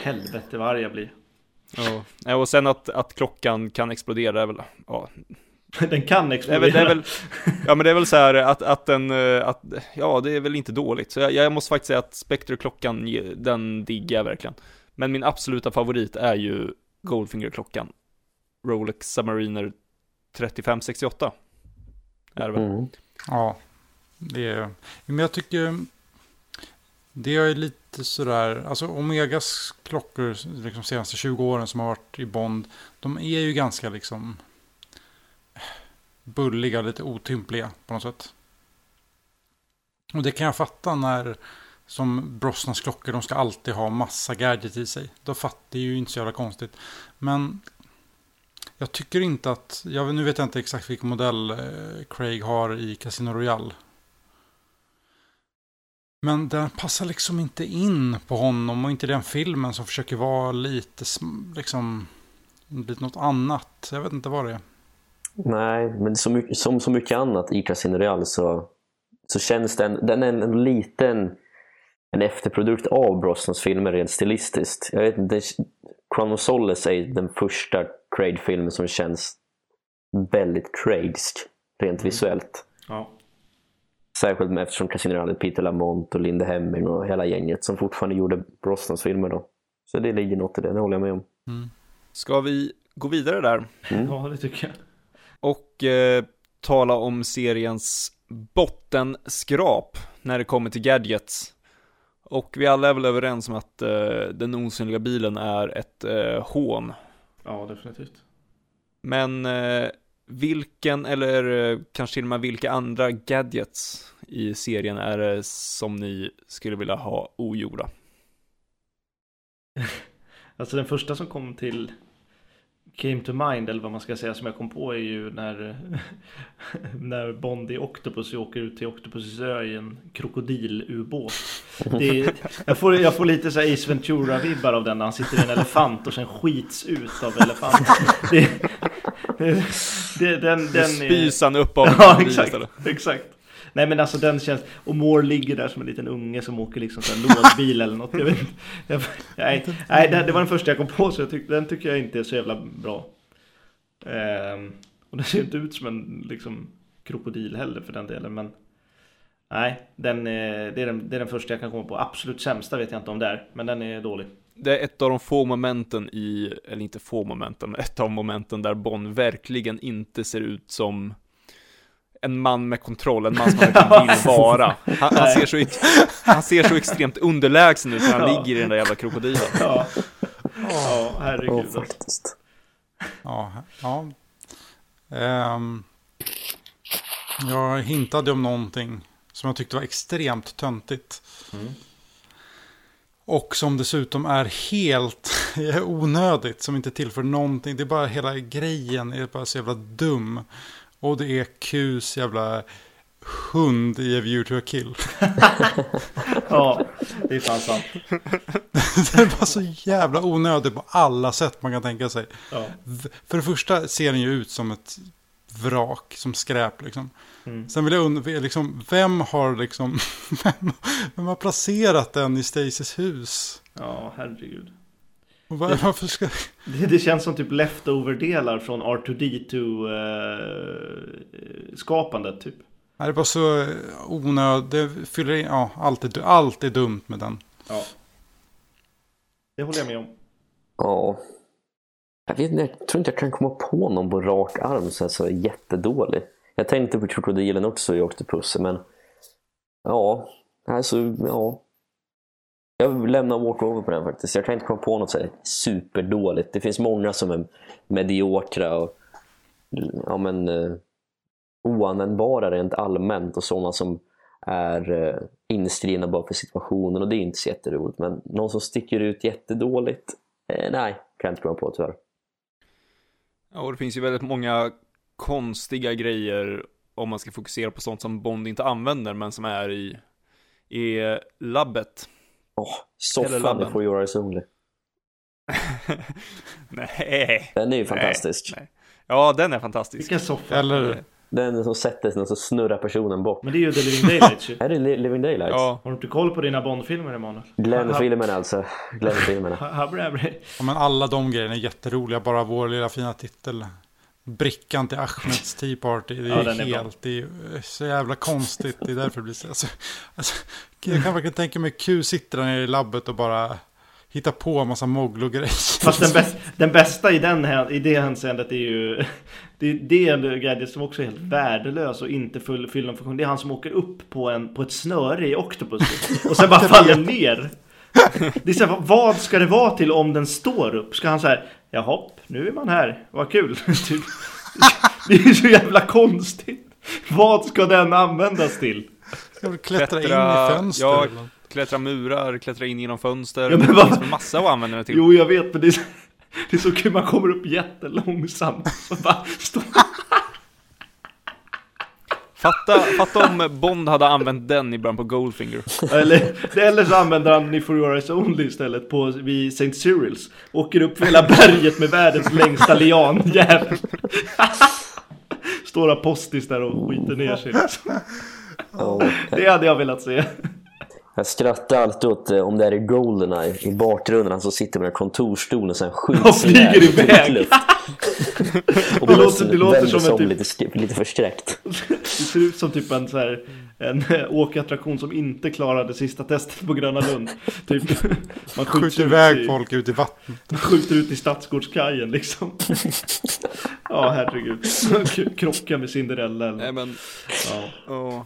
Helvete vad arg jag blir.
Ja. Ja, Och sen att, att klockan kan explodera är väl, ja,
Den kan
det är
explodera.
väl, det är väl ja men det är väl så här att, att den, eh, att, ja det är väl inte dåligt. Så jag, jag måste faktiskt säga att Spectre-klockan, den diggar jag verkligen. Men min absoluta favorit är ju Goldfinger-klockan. Rolex Submariner 3568. Är det väl?
Mm.
Ja, det är... Men jag tycker... Det är lite sådär... Alltså Omegas klockor, liksom senaste 20 åren som har varit i Bond, de är ju ganska liksom bulliga, lite otympliga på något sätt. Och det kan jag fatta när, som Brosnans klockor, de ska alltid ha massa gadget i sig. Då fattar det är ju inte så jävla konstigt. Men jag tycker inte att, jag, nu vet jag inte exakt vilken modell eh, Craig har i Casino Royale. Men den passar liksom inte in på honom och inte den filmen som försöker vara lite liksom lite något annat. Jag vet inte vad det är.
Nej, men så mycket, som så mycket annat i Casino Real så, så känns den, den är en, en liten en efterprodukt av Brosnans filmer rent stilistiskt. Jag vet inte, Solace är den första Craig-filmen som känns väldigt Craigsk rent visuellt.
Ja.
Särskilt med, eftersom Casino Real är Peter Lamont och Linda Hemming och hela gänget som fortfarande gjorde Brosnans filmer då. Så det ligger något i det, det håller jag med om.
Ska vi gå vidare där?
ja, det tycker jag.
Och eh, tala om seriens bottenskrap när det kommer till gadgets. Och vi alla är väl överens om att eh, den osynliga bilen är ett eh, hån.
Ja, definitivt.
Men eh, vilken, eller eh, kanske till och med vilka andra gadgets i serien är det som ni skulle vilja ha ogjorda?
Alltså den första som kom till Came to mind eller vad man ska säga som jag kom på är ju när När Bond i Octopus åker ut till Octopus ö i en krokodilubåt. Är, jag, får, jag får lite så här Ace Ventura-vibbar av den när han sitter i en elefant och sen skits ut av elefanten. Det, det, den,
Nu
den
spys han upp av
Ja exakt,
istället.
exakt Nej men alltså den känns, och Moore ligger där som en liten unge som åker liksom här lådbil eller något. Jag vet inte. Jag, nej, nej det, det var den första jag kom på så jag tyck, den tycker jag inte är så jävla bra. Ehm, och den ser inte ut som en liksom krokodil heller för den delen men Nej, den, är- det, är den, det är den första jag kan komma på. Absolut sämsta vet jag inte om det är, men den är dålig.
Det är ett av de få momenten i, eller inte få momenten, men ett av momenten där Bond verkligen inte ser ut som en man med kontroll, en man som han verkligen vill vara. Han, han, ser så, han ser så extremt underlägsen ut när han
Ja.
ligger i den där jävla krokodilen.
Ja, ja herregud.
Ja, faktiskt.
Ja, ja. Ehm, jag hintade om någonting som jag tyckte var extremt töntigt. Och som dessutom är helt onödigt, som inte tillför någonting. Det är bara hela grejen är bara så jävla dum. Och det är Qs jävla hund i A View to a Kill.
Ja, det är fan sant.
är bara så jävla onödigt på alla sätt man kan tänka sig.
Ja.
För det första ser den ju ut som ett vrak som skräp liksom.
Mm.
Sen vill jag undra, liksom, vem har liksom, vem, vem har placerat den i Stacys hus?
Ja, herregud.
Var, varför ska...
Det, det känns som typ leftover-delar från R2D2-skapandet typ.
Nej, det är bara så onödigt, det fyller in, ja, allt är, allt är dumt med den.
Ja. Det håller jag med om.
Ja. Jag, vet, inte, jag tror inte jag kan komma på någon på rak arm som är så jättedålig. Jag tänkte på krokodilen också i Octopus, men ja, alltså ja. Jag lämnar walkover på den faktiskt. Jag kan inte komma på något så här superdåligt. Det finns många som är mediokra och ja, men, eh, oanvändbara rent allmänt och sådana som är eh, inskrivna bara för situationen och det är inte så jätteroligt. Men någon som sticker ut jättedåligt, eh, nej, kan jag inte komma på tyvärr.
Ja, och det finns ju väldigt många konstiga grejer om man ska fokusera på sånt som Bond inte använder men som är i, i labbet.
Åh, soffan i For Your Eyes Only.
Nej.
Den är ju
Nej,
fantastisk.
nej. Ja, den är fantastisk.
Vilken soffa.
Eller,
Den som sätter sig och så snurrar personen bort.
Men det är ju The Living Daylights ju.
Är det Li- Living Daylights?
Ja,
Har du inte koll på dina Bond-filmer Emanuel?
Glenn-filmerna alltså. Glenn-filmerna.
Ja, men alla de grejerna är jätteroliga, bara vår lilla fina titel. Brickan till Ahmeds Tea Party, det är
Ja, den är
helt, det är så jävla konstigt, det är därför det blir så. Alltså, alltså, jag kan verkligen tänka mig Q sitter där nere i labbet och bara hittar på en massa mogglo-grejer.
Fast den, bäst, den bästa i, den, här- i det hänseendet är ju Det, det är en gadget som också är helt värdelös och inte full, fyller någon funktion Det är han som åker upp på, en, på ett snöre i Octopus Och sen bara faller ner Det är så här, vad ska det vara till om den står upp? Ska han säga Jaha, nu är man här, vad kul. Det är så jävla konstigt Vad ska den användas till?
Jag vill klättra, in
Klättra-
i fönster.
ja.
eller
klättra murar, klättra in genom fönster.
Ja, men
det
vad-
finns massa att använda det till.
Jo, jag vet, men det är, så- det är så kul, man kommer upp jättelångsamt så bara
Fatta, fatta om Bond hade använt den i början på Goldfinger.
Eller, eller så använder han den i For Your Eyes Only istället på, vid St. Cyrils. Åker upp hela berget med världens längsta lianjävel. Står apostis där och skiter ner sig. liksom. Det hade jag velat se.
Jag skrattar alltid åt eh, om det är i Goldeneye i bakgrunden, han som sitter med en kontorsstol och sen skjuts
Och flyger
i
iväg.
Och
Det låter- det låter som
sig
en
om
typ-
lite, lite förskräckt.
Det ser ut som typ en, så här, en eh, åkattraktion som inte klarade sista testet på Gröna Lund. Typ, man
Skjuter
ut
iväg
i-
folk ut i vattnet.
Man skjuter ut i Stadsgårdskajen liksom. Ja, herregud. Krocka med Cinderella eller
Nej men,
ja.
ja.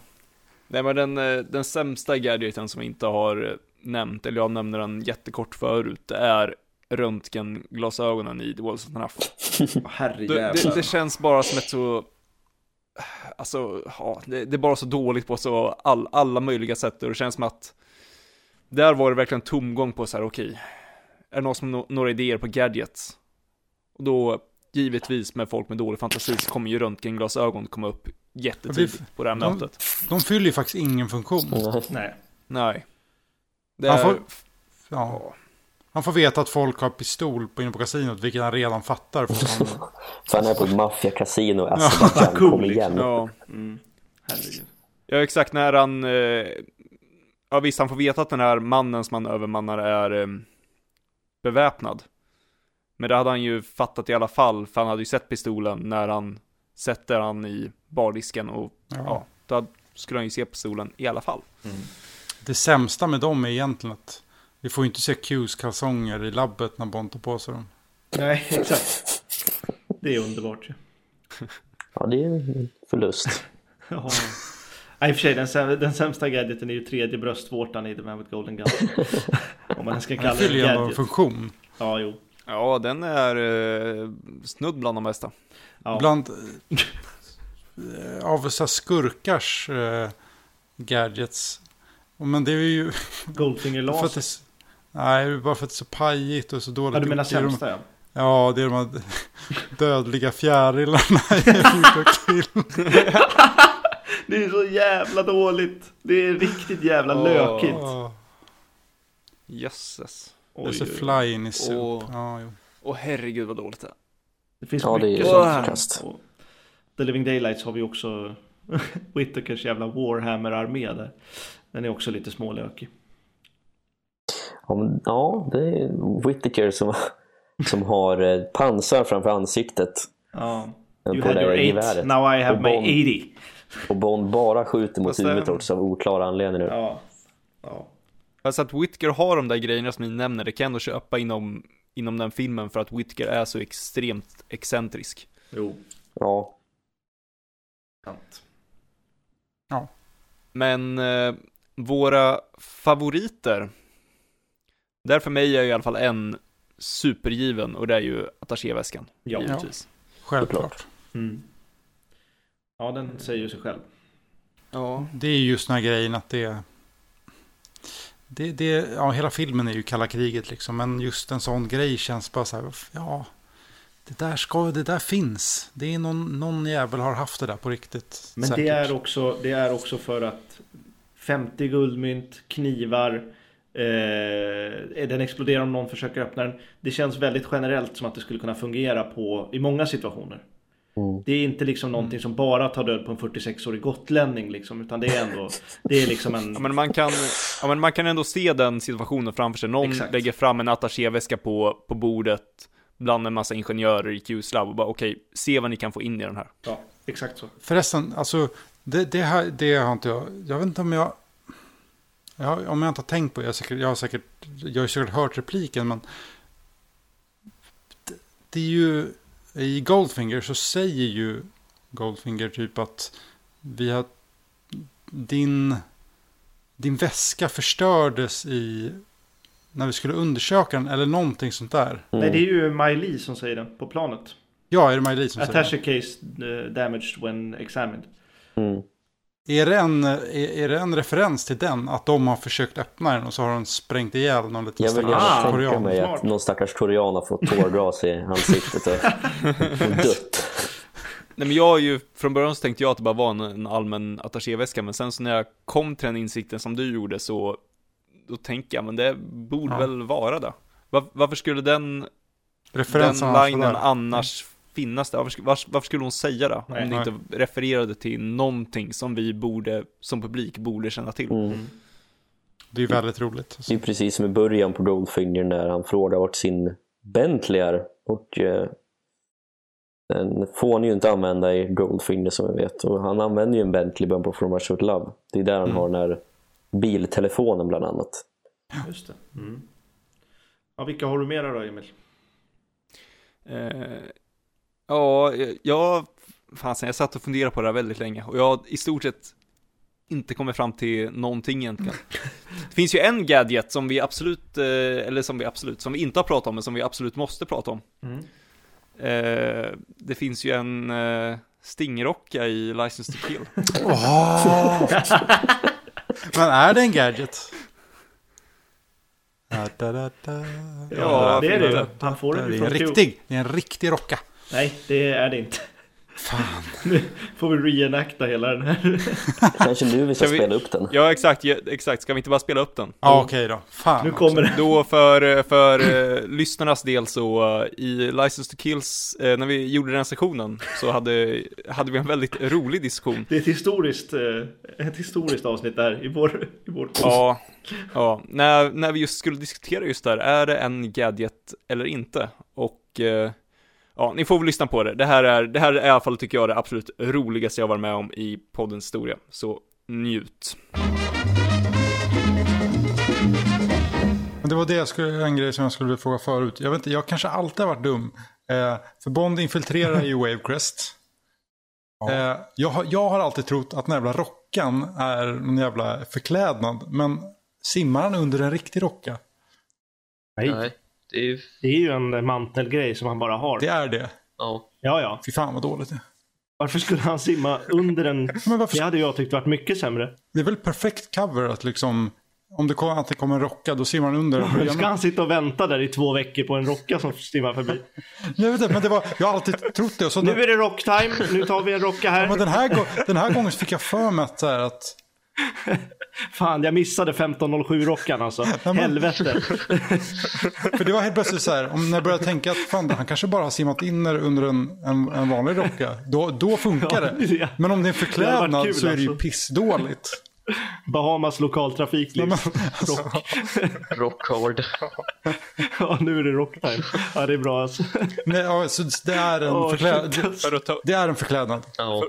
Nej men den, eh, den sämsta gadgeten som vi inte har eh, nämnt, eller jag nämner den jättekort förut, det är röntgenglasögonen i The Walls of Enough. Det, det, det känns bara som ett så, alltså, ja, det, det är bara så dåligt på så all, alla möjliga sätt och det känns som att där var det verkligen tomgång på så här, okej, är det någon som har no- några idéer på gadgets? Och då, givetvis med folk med dålig fantasi så kommer ju röntgenglasögon komma upp jättetidigt på det här
de-
mötet.
De fyller ju faktiskt ingen funktion.
Nej.
Nej.
Det är,
får, ja. Han får veta att folk har pistol på inne på kasinot, vilket han redan fattar. För han,
För han är på ett maffiakasino i Azerbajdzjan,
cool,
kom igen.
ja.
Mm.
Ja, exakt när han, eh, ja visst han får veta att den här mannen som han övermannar är eh, beväpnad. Men det hade han ju fattat i alla fall, för han hade ju sett pistolen när han sätter han i bardisken och ja,
ja.
då skulle han ju se pistolen i alla fall.
Det sämsta med dem är egentligen att vi får ju inte se Qs kalsonger i labbet när Bond tar på sig dem.
Nej, exakt. Det är underbart ju.
Ja, det är en förlust.
Ja. Nej, i och för sig, den, säm- den sämsta gadgeten är ju tredje bröstvårtan i The Man with Golden Gun. Om man ska kalla
fyller
det
ju
en
funktion.
Ja, jo.
Ja, den är eh, snudd bland de bästa.
Ja.
Bland eh, av så skurkars eh, gadgets. Men det är ju
Goldfinger
Nej, det är bara för att det är så pajigt och så dåligt
Ja, du menar
gjort. Det är de-
sämsta ja.
Ja, det är de här dödliga fjärilarna i Kill.
Det är så jävla dåligt. Det är riktigt jävla
Åh.
lökigt.
Ja,
Jösses.
Det är så fly in i soup.
Åh.
Ja, jo.
Åh herregud vad dåligt det är.
Det finns
Ja,
mycket
ju
sånt.
sånt kast.
Och The Living Daylights har vi också Whittakers jävla Warhammer-armé där. Den är också lite smålökig.
Ja, men, ja det är Whittaker som, som har eh, pansar framför ansiktet.
Ja.
på
You
det
had your eight,
geväret.
now I have
Och
my
Bond-
80.
Och Bond bara skjuter mot huvudet också av oklara anledningar.
Ja. ja.
Alltså att Whittaker har de där grejerna som ni nämner, det kan jag ändå köpa inom, inom den filmen för att Whittaker är så extremt excentrisk.
Jo.
Ja.
Sant.
Men eh, våra favoriter, där för mig är i alla fall en supergiven och det är ju attachéväskan.
Ja.
givetvis.
Självklart.
Mm. Ja, den säger ju sig själv.
Ja.
Det är just den här grejen att det... Det, det, ja, hela filmen är ju kalla kriget liksom. Men just en sån grej känns bara så här, ja. Det där, ska, det där finns. Det är någon, någon jävel har haft det där på riktigt.
Men
säkert.
det är, också, det är också för att 50 guldmynt, knivar, eh, den exploderar om någon försöker öppna den. Det känns väldigt generellt som att det skulle kunna fungera på, i många situationer.
Mm.
Det är inte liksom någonting som bara tar död på en 46-årig gotlänning liksom, utan det är ändå, det är liksom en...
Ja, men man kan, ja, men man kan ändå se den situationen framför sig. Någon
Exakt.
lägger fram en attachéväska på, på bordet bland en massa ingenjörer i Q-Slab och bara okej, se vad ni kan få in i den här.
Ja, exakt så.
Förresten, alltså det, det, här, det har inte jag... Jag vet inte om jag... jag om jag inte har tänkt på det. Jag har säkert, jag har säkert, jag har säkert hört repliken, men... Det, det är ju... I Goldfinger så säger ju Goldfinger typ att vi har... Din... Din väska förstördes i... När vi skulle undersöka den, eller någonting sånt där.
Mm.
Nej, det är ju Miley som säger det på planet.
Ja, är det Maj-Lis som säger det?
Attaché case uh, damaged when examined.
Mm.
Är det, en, är, är det en referens till den? Att de har försökt öppna den och så har de sprängt ihjäl någon liten
Jag vill gärna
Ah,
tänka mig att någon stackars korean har fått tårgas i ansiktet och, och dött.
Nej men jag har ju, från början så tänkte jag att det bara var en, en allmän attachéväska, men sen så när jag kom till den insikten som du gjorde så, då tänker jag, men det borde
Ja.
väl vara det. Var, varför skulle den,
Referensen
den linen annars finnas där? Varför, varför skulle hon säga det?
Nej.
om det inte refererade till någonting som vi borde, som publik borde känna till.
Mm.
Det är ju väldigt roligt.
Det är precis som i början på Goldfinger när han frågar vart sin Bentley är. Och eh, den får han ju inte använda i Goldfinger som vi vet. Och han använder ju en Bentley i början på From Russia With Love. Det är där han har den här biltelefonen bland annat.
Just det. Mm. Ja, vilka har du mera då, Emil?
Eh, ja, jag, fasen, jag satt och funderade på det här väldigt länge och jag har i stort sett inte kommit fram till någonting egentligen. Det finns ju en gadget som vi absolut, eh, eller som vi absolut, som vi inte har pratat om men som vi absolut måste prata om.
Mm.
Eh, det finns ju en eh, stingrocka i License to Kill.
Åh! Men är det en gadget? Da, da, da, da.
Ja, det är det ju. Han får
da.
det
Det är
från
riktig, det är en riktig rocka.
Nej, det är det inte.
Fan.
Nu får vi reenacta hela den här.
Kanske nu vi ska
Kan vi-
spela upp den.
Ja, exakt, ja, exakt. Ska vi inte bara spela upp den?
Ja, okej då. Fan
Nu
också.
kommer det.
Då för, för eh, lyssnarnas del så, eh, i License to Kills, eh, när vi gjorde den sessionen, så hade, hade vi en väldigt rolig diskussion.
Det är ett historiskt, ett historiskt avsnitt där i vår, i vår post.
Ja, ja när, när vi just skulle diskutera just där, är det en gadget eller inte? Och ja, ni får väl lyssna på det. Det här är, det här är i alla fall, tycker jag, det absolut roligaste jag varit med om i poddens historia. Så njut.
Men det var det jag skulle, en grej som jag skulle vilja fråga förut. Jag vet inte, jag kanske alltid har varit dum. Eh, för Bond infiltrerar ju Wavecrest. Eh, jag, har, jag har alltid trott att den jävla rockan är någon jävla förklädnad. Men simmar han under en riktig rocka?
Nej,
det är ju...
det är ju en mantelgrej som han bara har.
Det är det.
Ja.
Ja, ja.
Fy fan vad dåligt det är.
Varför skulle han simma under en...
Men varför,
Det hade jag tyckt varit mycket sämre.
Det är väl perfekt cover att liksom... Om det kommer, att det kommer en rocka, då simmar han under den.
Ska han sitta och vänta där i två veckor på en rocka som simmar förbi?
Jag vet inte, men det var, jag har alltid trott det. Och så
Nu är det rocktime, nu tar vi en rocka
Ja, men
här.
den, här, den här gången fick jag för mig att, så här, att
Fan, jag missade 1507-rockan alltså.
men-
Helvete.
För det var helt plötsligt så här, om när jag började tänka att fan, han kanske bara har simmat in under en, en, en vanlig rocka. Då, då funkar
Ja,
det.
ja.
Men om det är en
Det
förklädnad
kul,
så är det ju
alltså.
pissdåligt.
Bahamas lokaltrafik.
Ja,
Liksom.
men, alltså,
Rock hard.
Ja, nu är det rocktime. Ja, det är bra alltså.
nej, ja, så det är en
Åh,
förklädnad. Det,
alltså.
Ta,
det är en förklädnad.
Ja.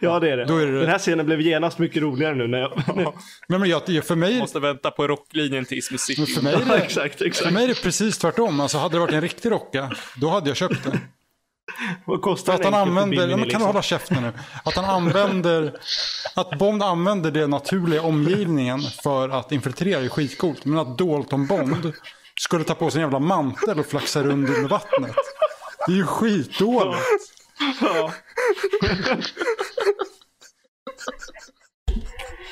Ja, det är det.
Då är det-
Den här scenen blev genast mycket roligare nu när jag...
Men, men jag, för, mig,
måste vänta på rocklinjen tills musik.
men för, mig är
Ja,
det,
exakt,
för
exakt.
mig är det precis tvärtom. Alltså, hade det varit en riktig rocka, då hade jag köpt det.
Vad kostar
att han använder, ja, men kan
liksom?
du hålla käften nu? Att han använder, att Bond använder det naturliga omgivningen för att infiltrera är skitcoolt. Men att Dalton Bond skulle ta på sig en jävla mantel och flaxa runt under vattnet. Det är ju skitdåligt.
Ja.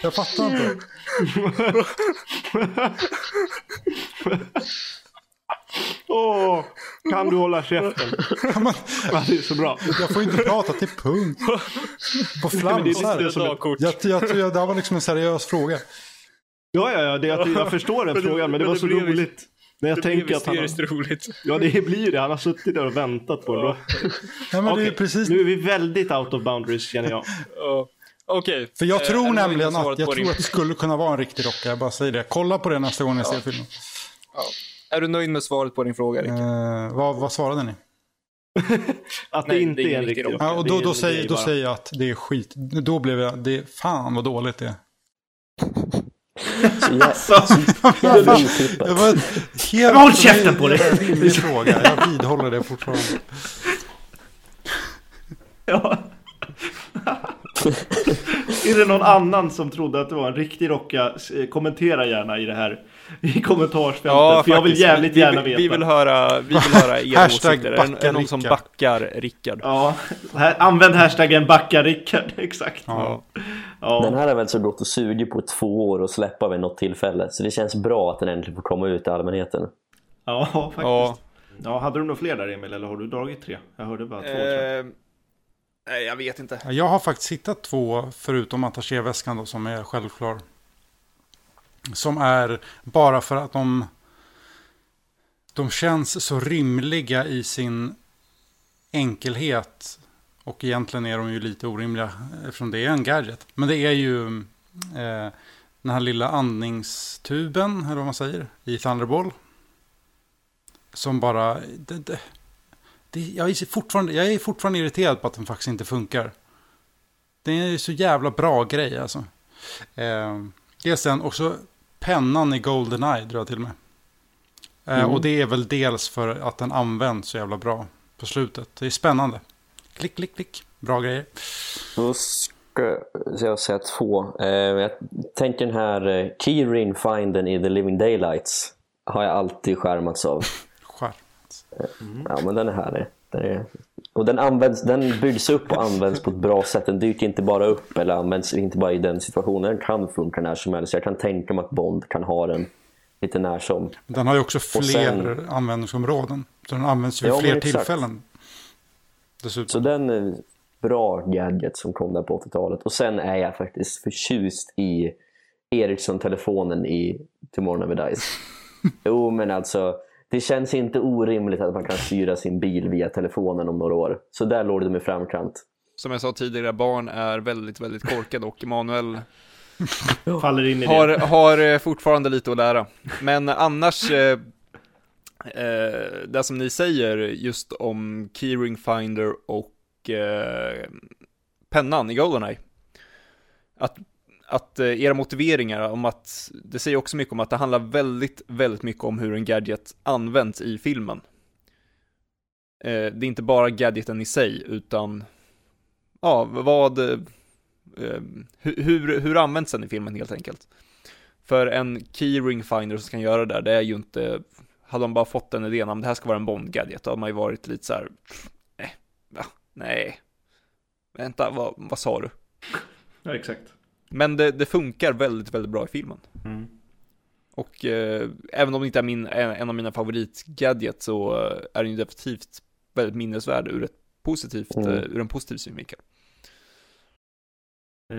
Jag fattar inte.
Åh, kan du hålla käften?
Ja, men,
det är så bra.
jag får inte prata till punkt. På flamsar. Jag, jag, jag, det här var liksom en seriös fråga.
Ja, ja, ja, det att jag förstår den
Men det-
frågan, men det
men
var
det
så
blev-
roligt. När jag
Det
tänker att han...
hysteriskt roligt.
Ja, det blir ju det. Han har suttit där och väntat på det. Bra.
Ja, men det är precis
Nu är vi väldigt out of boundaries känner jag.
Ja. Okej.
För jag
Eh,
tror nämligen att, jag
din-
tror att det skulle kunna vara en riktig rocka. Jag bara säger det. Kolla på det nästa gång jag ser filmen.
Är du nöjd med svaret på din fråga, Erik?
Eh, vad, vad svarade ni?
Att
Nej,
det inte
det är
en
riktig
riktig
rocka.
Ja, och
Det
då, då,
det
säger, då säger jag att det är skit. Då blev jag, det, fan vad dåligt det är.
Så jag,
Jag
jävla otippat.
var helt...
Håll käften på dig!
Det är en rimlig fråga. Jag vidhåller det fortfarande.
Ja. är det någon annan som trodde att det var en riktig rocka? Eh, Kommentera gärna i det här i kommentarsfältet. för jag vill jävligt gärna veta.
vi vill höra, vi vill höra era
Hashtag
åsikter. Är det- någon som backar Rickard?
Ja, här, använd hashtaggen backa Rickard. Exakt.
Ja.
Ja.
Den här har väl så gått och sugit på två år och släppa vid något tillfälle. Så det känns bra att den äntligen får komma ut till allmänheten.
ja, faktiskt.
Ja.
Ja. hade du några fler där Emil, eller har du dragit tre? Jag hörde bara två.
Eh, nej, jag vet inte.
Jag har faktiskt hittat två, förutom attachéväskan då, som är självklar. Som är bara för att de, de känns så rimliga i sin enkelhet. Och egentligen är de ju lite orimliga eftersom det är en gadget. Men det är ju eh, den här lilla andningstuben, eller vad man säger, i Thunderball. Som bara... Det, det, det, jag, är fortfarande, jag är fortfarande irriterad på att den faktiskt inte funkar. Det är ju så jävla bra grej alltså. Eh, dels den, och så pennan i Goldeneye drar jag till med. Eh,
Mm.
Och det är väl dels för att den används så jävla bra på slutet. Det är spännande. Klick, klick, klick. Bra grejer.
Då ska jag säga två. Eh, Jag tänker den här eh, Keyring Finden i The Living Daylights. Har jag alltid skärmats av.
Skär.
Ja men den är härlig. Den är... Och den, används, den byggs upp och används på ett bra sätt. Den dyker inte bara upp eller används inte bara i den situationen. Den kan funka när som helst. Jag kan tänka mig att Bond kan ha den lite när som.
Den har ju också fler
sen-
användningsområden. Så den används ju vid
Ja,
fler tillfällen. Dessutom.
Så den är bra gadget som kom där på 80-talet. Och sen är jag faktiskt förtjust i Ericsson-telefonen i Tomorrow Never Dies. jo men alltså, det känns inte orimligt att man kan styra sin bil via telefonen om några år. Så där låg de i framkant.
Som jag sa tidigare, barn är väldigt, väldigt korkade och Emanuel
Faller in i
har,
det.
har eh, fortfarande lite att lära. Men annars, eh, eh, det som ni säger just om Keyring Finder och eh, pennan i Goldeneye. Att, att eh, era motiveringar om att, det säger också mycket om att det handlar väldigt, väldigt mycket om hur en gadget används i filmen. Eh, det är inte bara gadgeten i sig, utan ja, vad, eh, hur, hur, hur används den i filmen helt enkelt. För en keyring finder som kan göra det där, det är ju inte, hade de bara fått den idén om det här ska vara en Bond-gadget, då hade man ju varit lite så här, nej, va, nej, vänta, vad, vad sa du?
Ja, exakt.
Men det, det funkar väldigt, väldigt bra i filmen.
Mm.
Och eh, även om det inte är min, en, en av mina favoritgadgets så eh, är den ju definitivt väldigt minnesvärd ur ett positivt,
Mm.
eh, ur en positiv synvinkel.
Eh,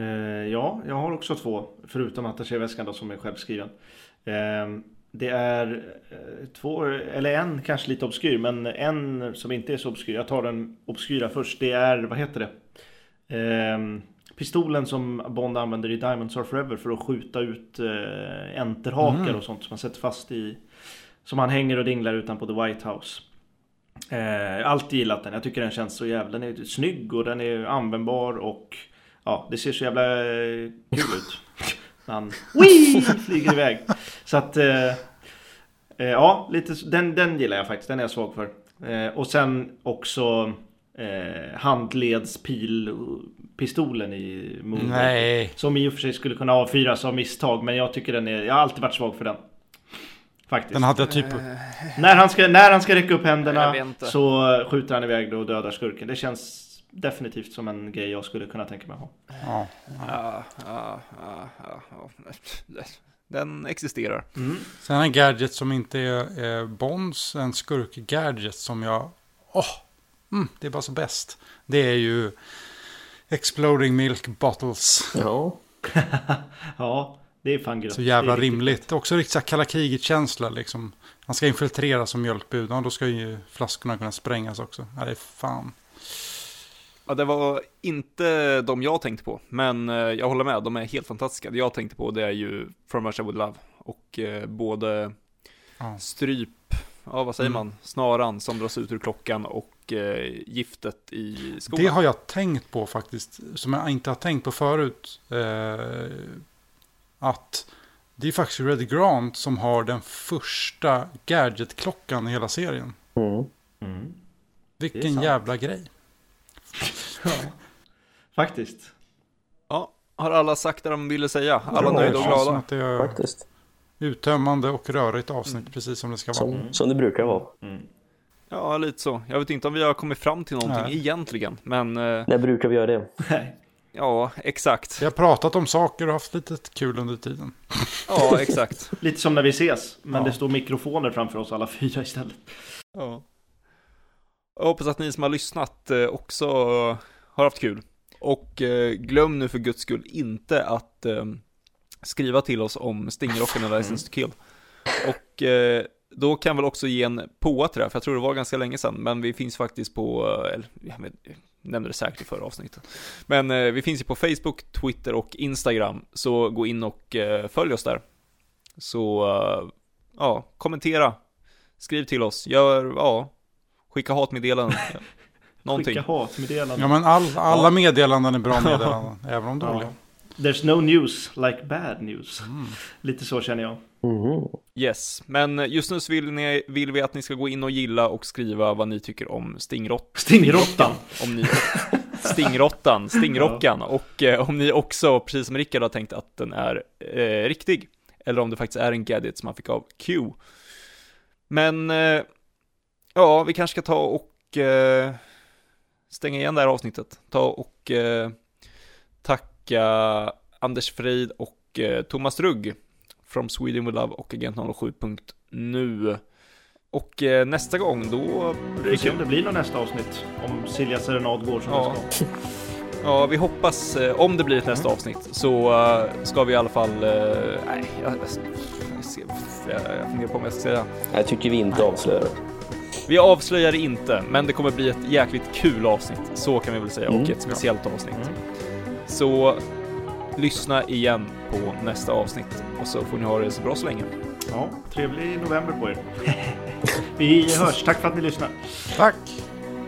ja, jag har också två. Förutom attachéväskan då som är självskriven. Eh, det är eh, två, eller en kanske lite obskyr, men en som inte är så obskyr. Jag tar den obskyra först. Det är, vad heter det? Pistolen som Bond använder i Diamonds Are Forever för att skjuta ut eh, enterhakar
Mm.
och sånt som han sätter fast i. Som han hänger och dinglar utanpå The White House. Eh, jag har alltid gillat den. Jag tycker den känns så jävla... Den är snygg och den är användbar och... Ja, det ser så jävla eh, kul ut. Han Wii! flyger iväg. Så att... Eh, eh, ja, lite, den, den gillar jag faktiskt. Den är jag svag för. Eh, och sen också eh, handledspilpistolen i Moonraker.
Nej.
Som i och för sig skulle kunna avfyras av misstag. Men jag tycker den är... Jag har alltid varit svag för den. Faktiskt.
Den hade jag typ...
När han ska, när han ska räcka upp händerna så skjuter han iväg det och dödar skurken. Det känns definitivt som en grej jag skulle kunna tänka mig ha.
Ja.
Ja, ja, ja. Den existerar.
Mm.
Sen en gadget som inte är, är Bonds, en skurk-gadget som jag... Åh! Mm, det är bara så bäst. Det är ju Exploding Milk Bottles.
Ja.
Ja, det är fan gött.
Så jävla
Det är riktigt
rimligt. Också riktigt kalla kriget-känsla liksom. Han ska infiltrera som mjölkbud. Ja, då ska ju flaskorna kunna sprängas också. Ja, det är fan.
Ja, det var inte de jag tänkte på, men eh, jag håller med, de är helt fantastiska. Det jag tänkte på det är ju From Russia With Love och eh, både
Ja.
stryp, ja vad säger
Mm.
man, snaran som dras ut ur klockan och eh, giftet i skolan.
Det har jag tänkt på faktiskt. Som jag inte har tänkt på förut. Eh, att det är faktiskt Red Grant som har den första gadget-klockan i hela serien.
Mm.
Mm.
Vilken jävla grej.
Ja. Faktiskt.
Ja, har alla sagt det de ville säga? Alla
Ja,
nöjda och glada?
att det är
Faktiskt.
uttömmande och rörigt avsnitt, precis som det ska vara.
Som, som det brukar vara.
Mm.
Ja, lite så. Jag vet inte om vi har kommit fram till någonting
Nej.
egentligen, men eh,
När brukar vi göra det?
Nej.
ja, exakt.
Vi har pratat om saker och haft lite kul under tiden.
Ja, exakt.
Lite som när vi ses, men
Ja.
det står mikrofoner framför oss alla fyra istället.
Ja. Jag hoppas att ni som har lyssnat eh, också har haft kul. Och eh, glöm nu för guds skull inte att skriva till oss om Stingrocken och License to Kill. Och då kan jag väl också ge en påa till det här, för jag tror det var ganska länge sedan, men vi finns faktiskt på, eh, eller jag vet- jag nämnde det säkert i förra avsnittet. Men eh, vi finns ju på Facebook, Twitter och Instagram, så gå in och eh, följ oss där. Så, eh, ja, kommentera, skriv till oss, gör, ja, skicka hatmeddelanden, någonting.
Skicka hatmeddelanden.
Ja, men all, alla meddelanden är bra meddelanden, även om dåliga.
There's no news like bad news.
Mm.
Lite så känner jag.
Mhm.
Yes, men just nu så vill, ni, vill vi att ni ska gå in och gilla och skriva vad ni tycker om Stingrott.
Stingrottan.
Om ni, Stingrottan, Stingrockan. Och eh, om ni också, precis som Rickard har tänkt, att den är eh, riktig. Eller om det faktiskt är en gadget som han fick av Q. Men, eh, ja, vi kanske ska ta och eh, stänga igen det här avsnittet. Ta och eh, tacka Anders Frid och eh, Thomas Rugg från Sweden with Love och Agent 07.nu. Och eh, nästa gång då blir
Vi
det
se om det blir något nästa avsnitt. Om Silja Serenad går som
Ja.
det ska.
Ja, vi hoppas, eh, om det blir ett nästa avsnitt, så ska vi i alla fall, nej, jag, jag, jag, jag funderar på vad jag ska säga.
Jag tycker vi inte avslöjar det.
Vi avslöjar det inte, men det kommer bli ett jäkligt kul avsnitt, så kan vi väl säga, och
Mm.
ett speciellt avsnitt.
Mm.
Så lyssna igen på nästa avsnitt, och så får ni ha det så bra så länge.
Ja, trevlig november på er. Vi hörs. Tack för att ni lyssnar.
Tack!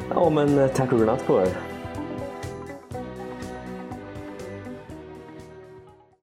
Ja, men eh, tack och godnatt på er.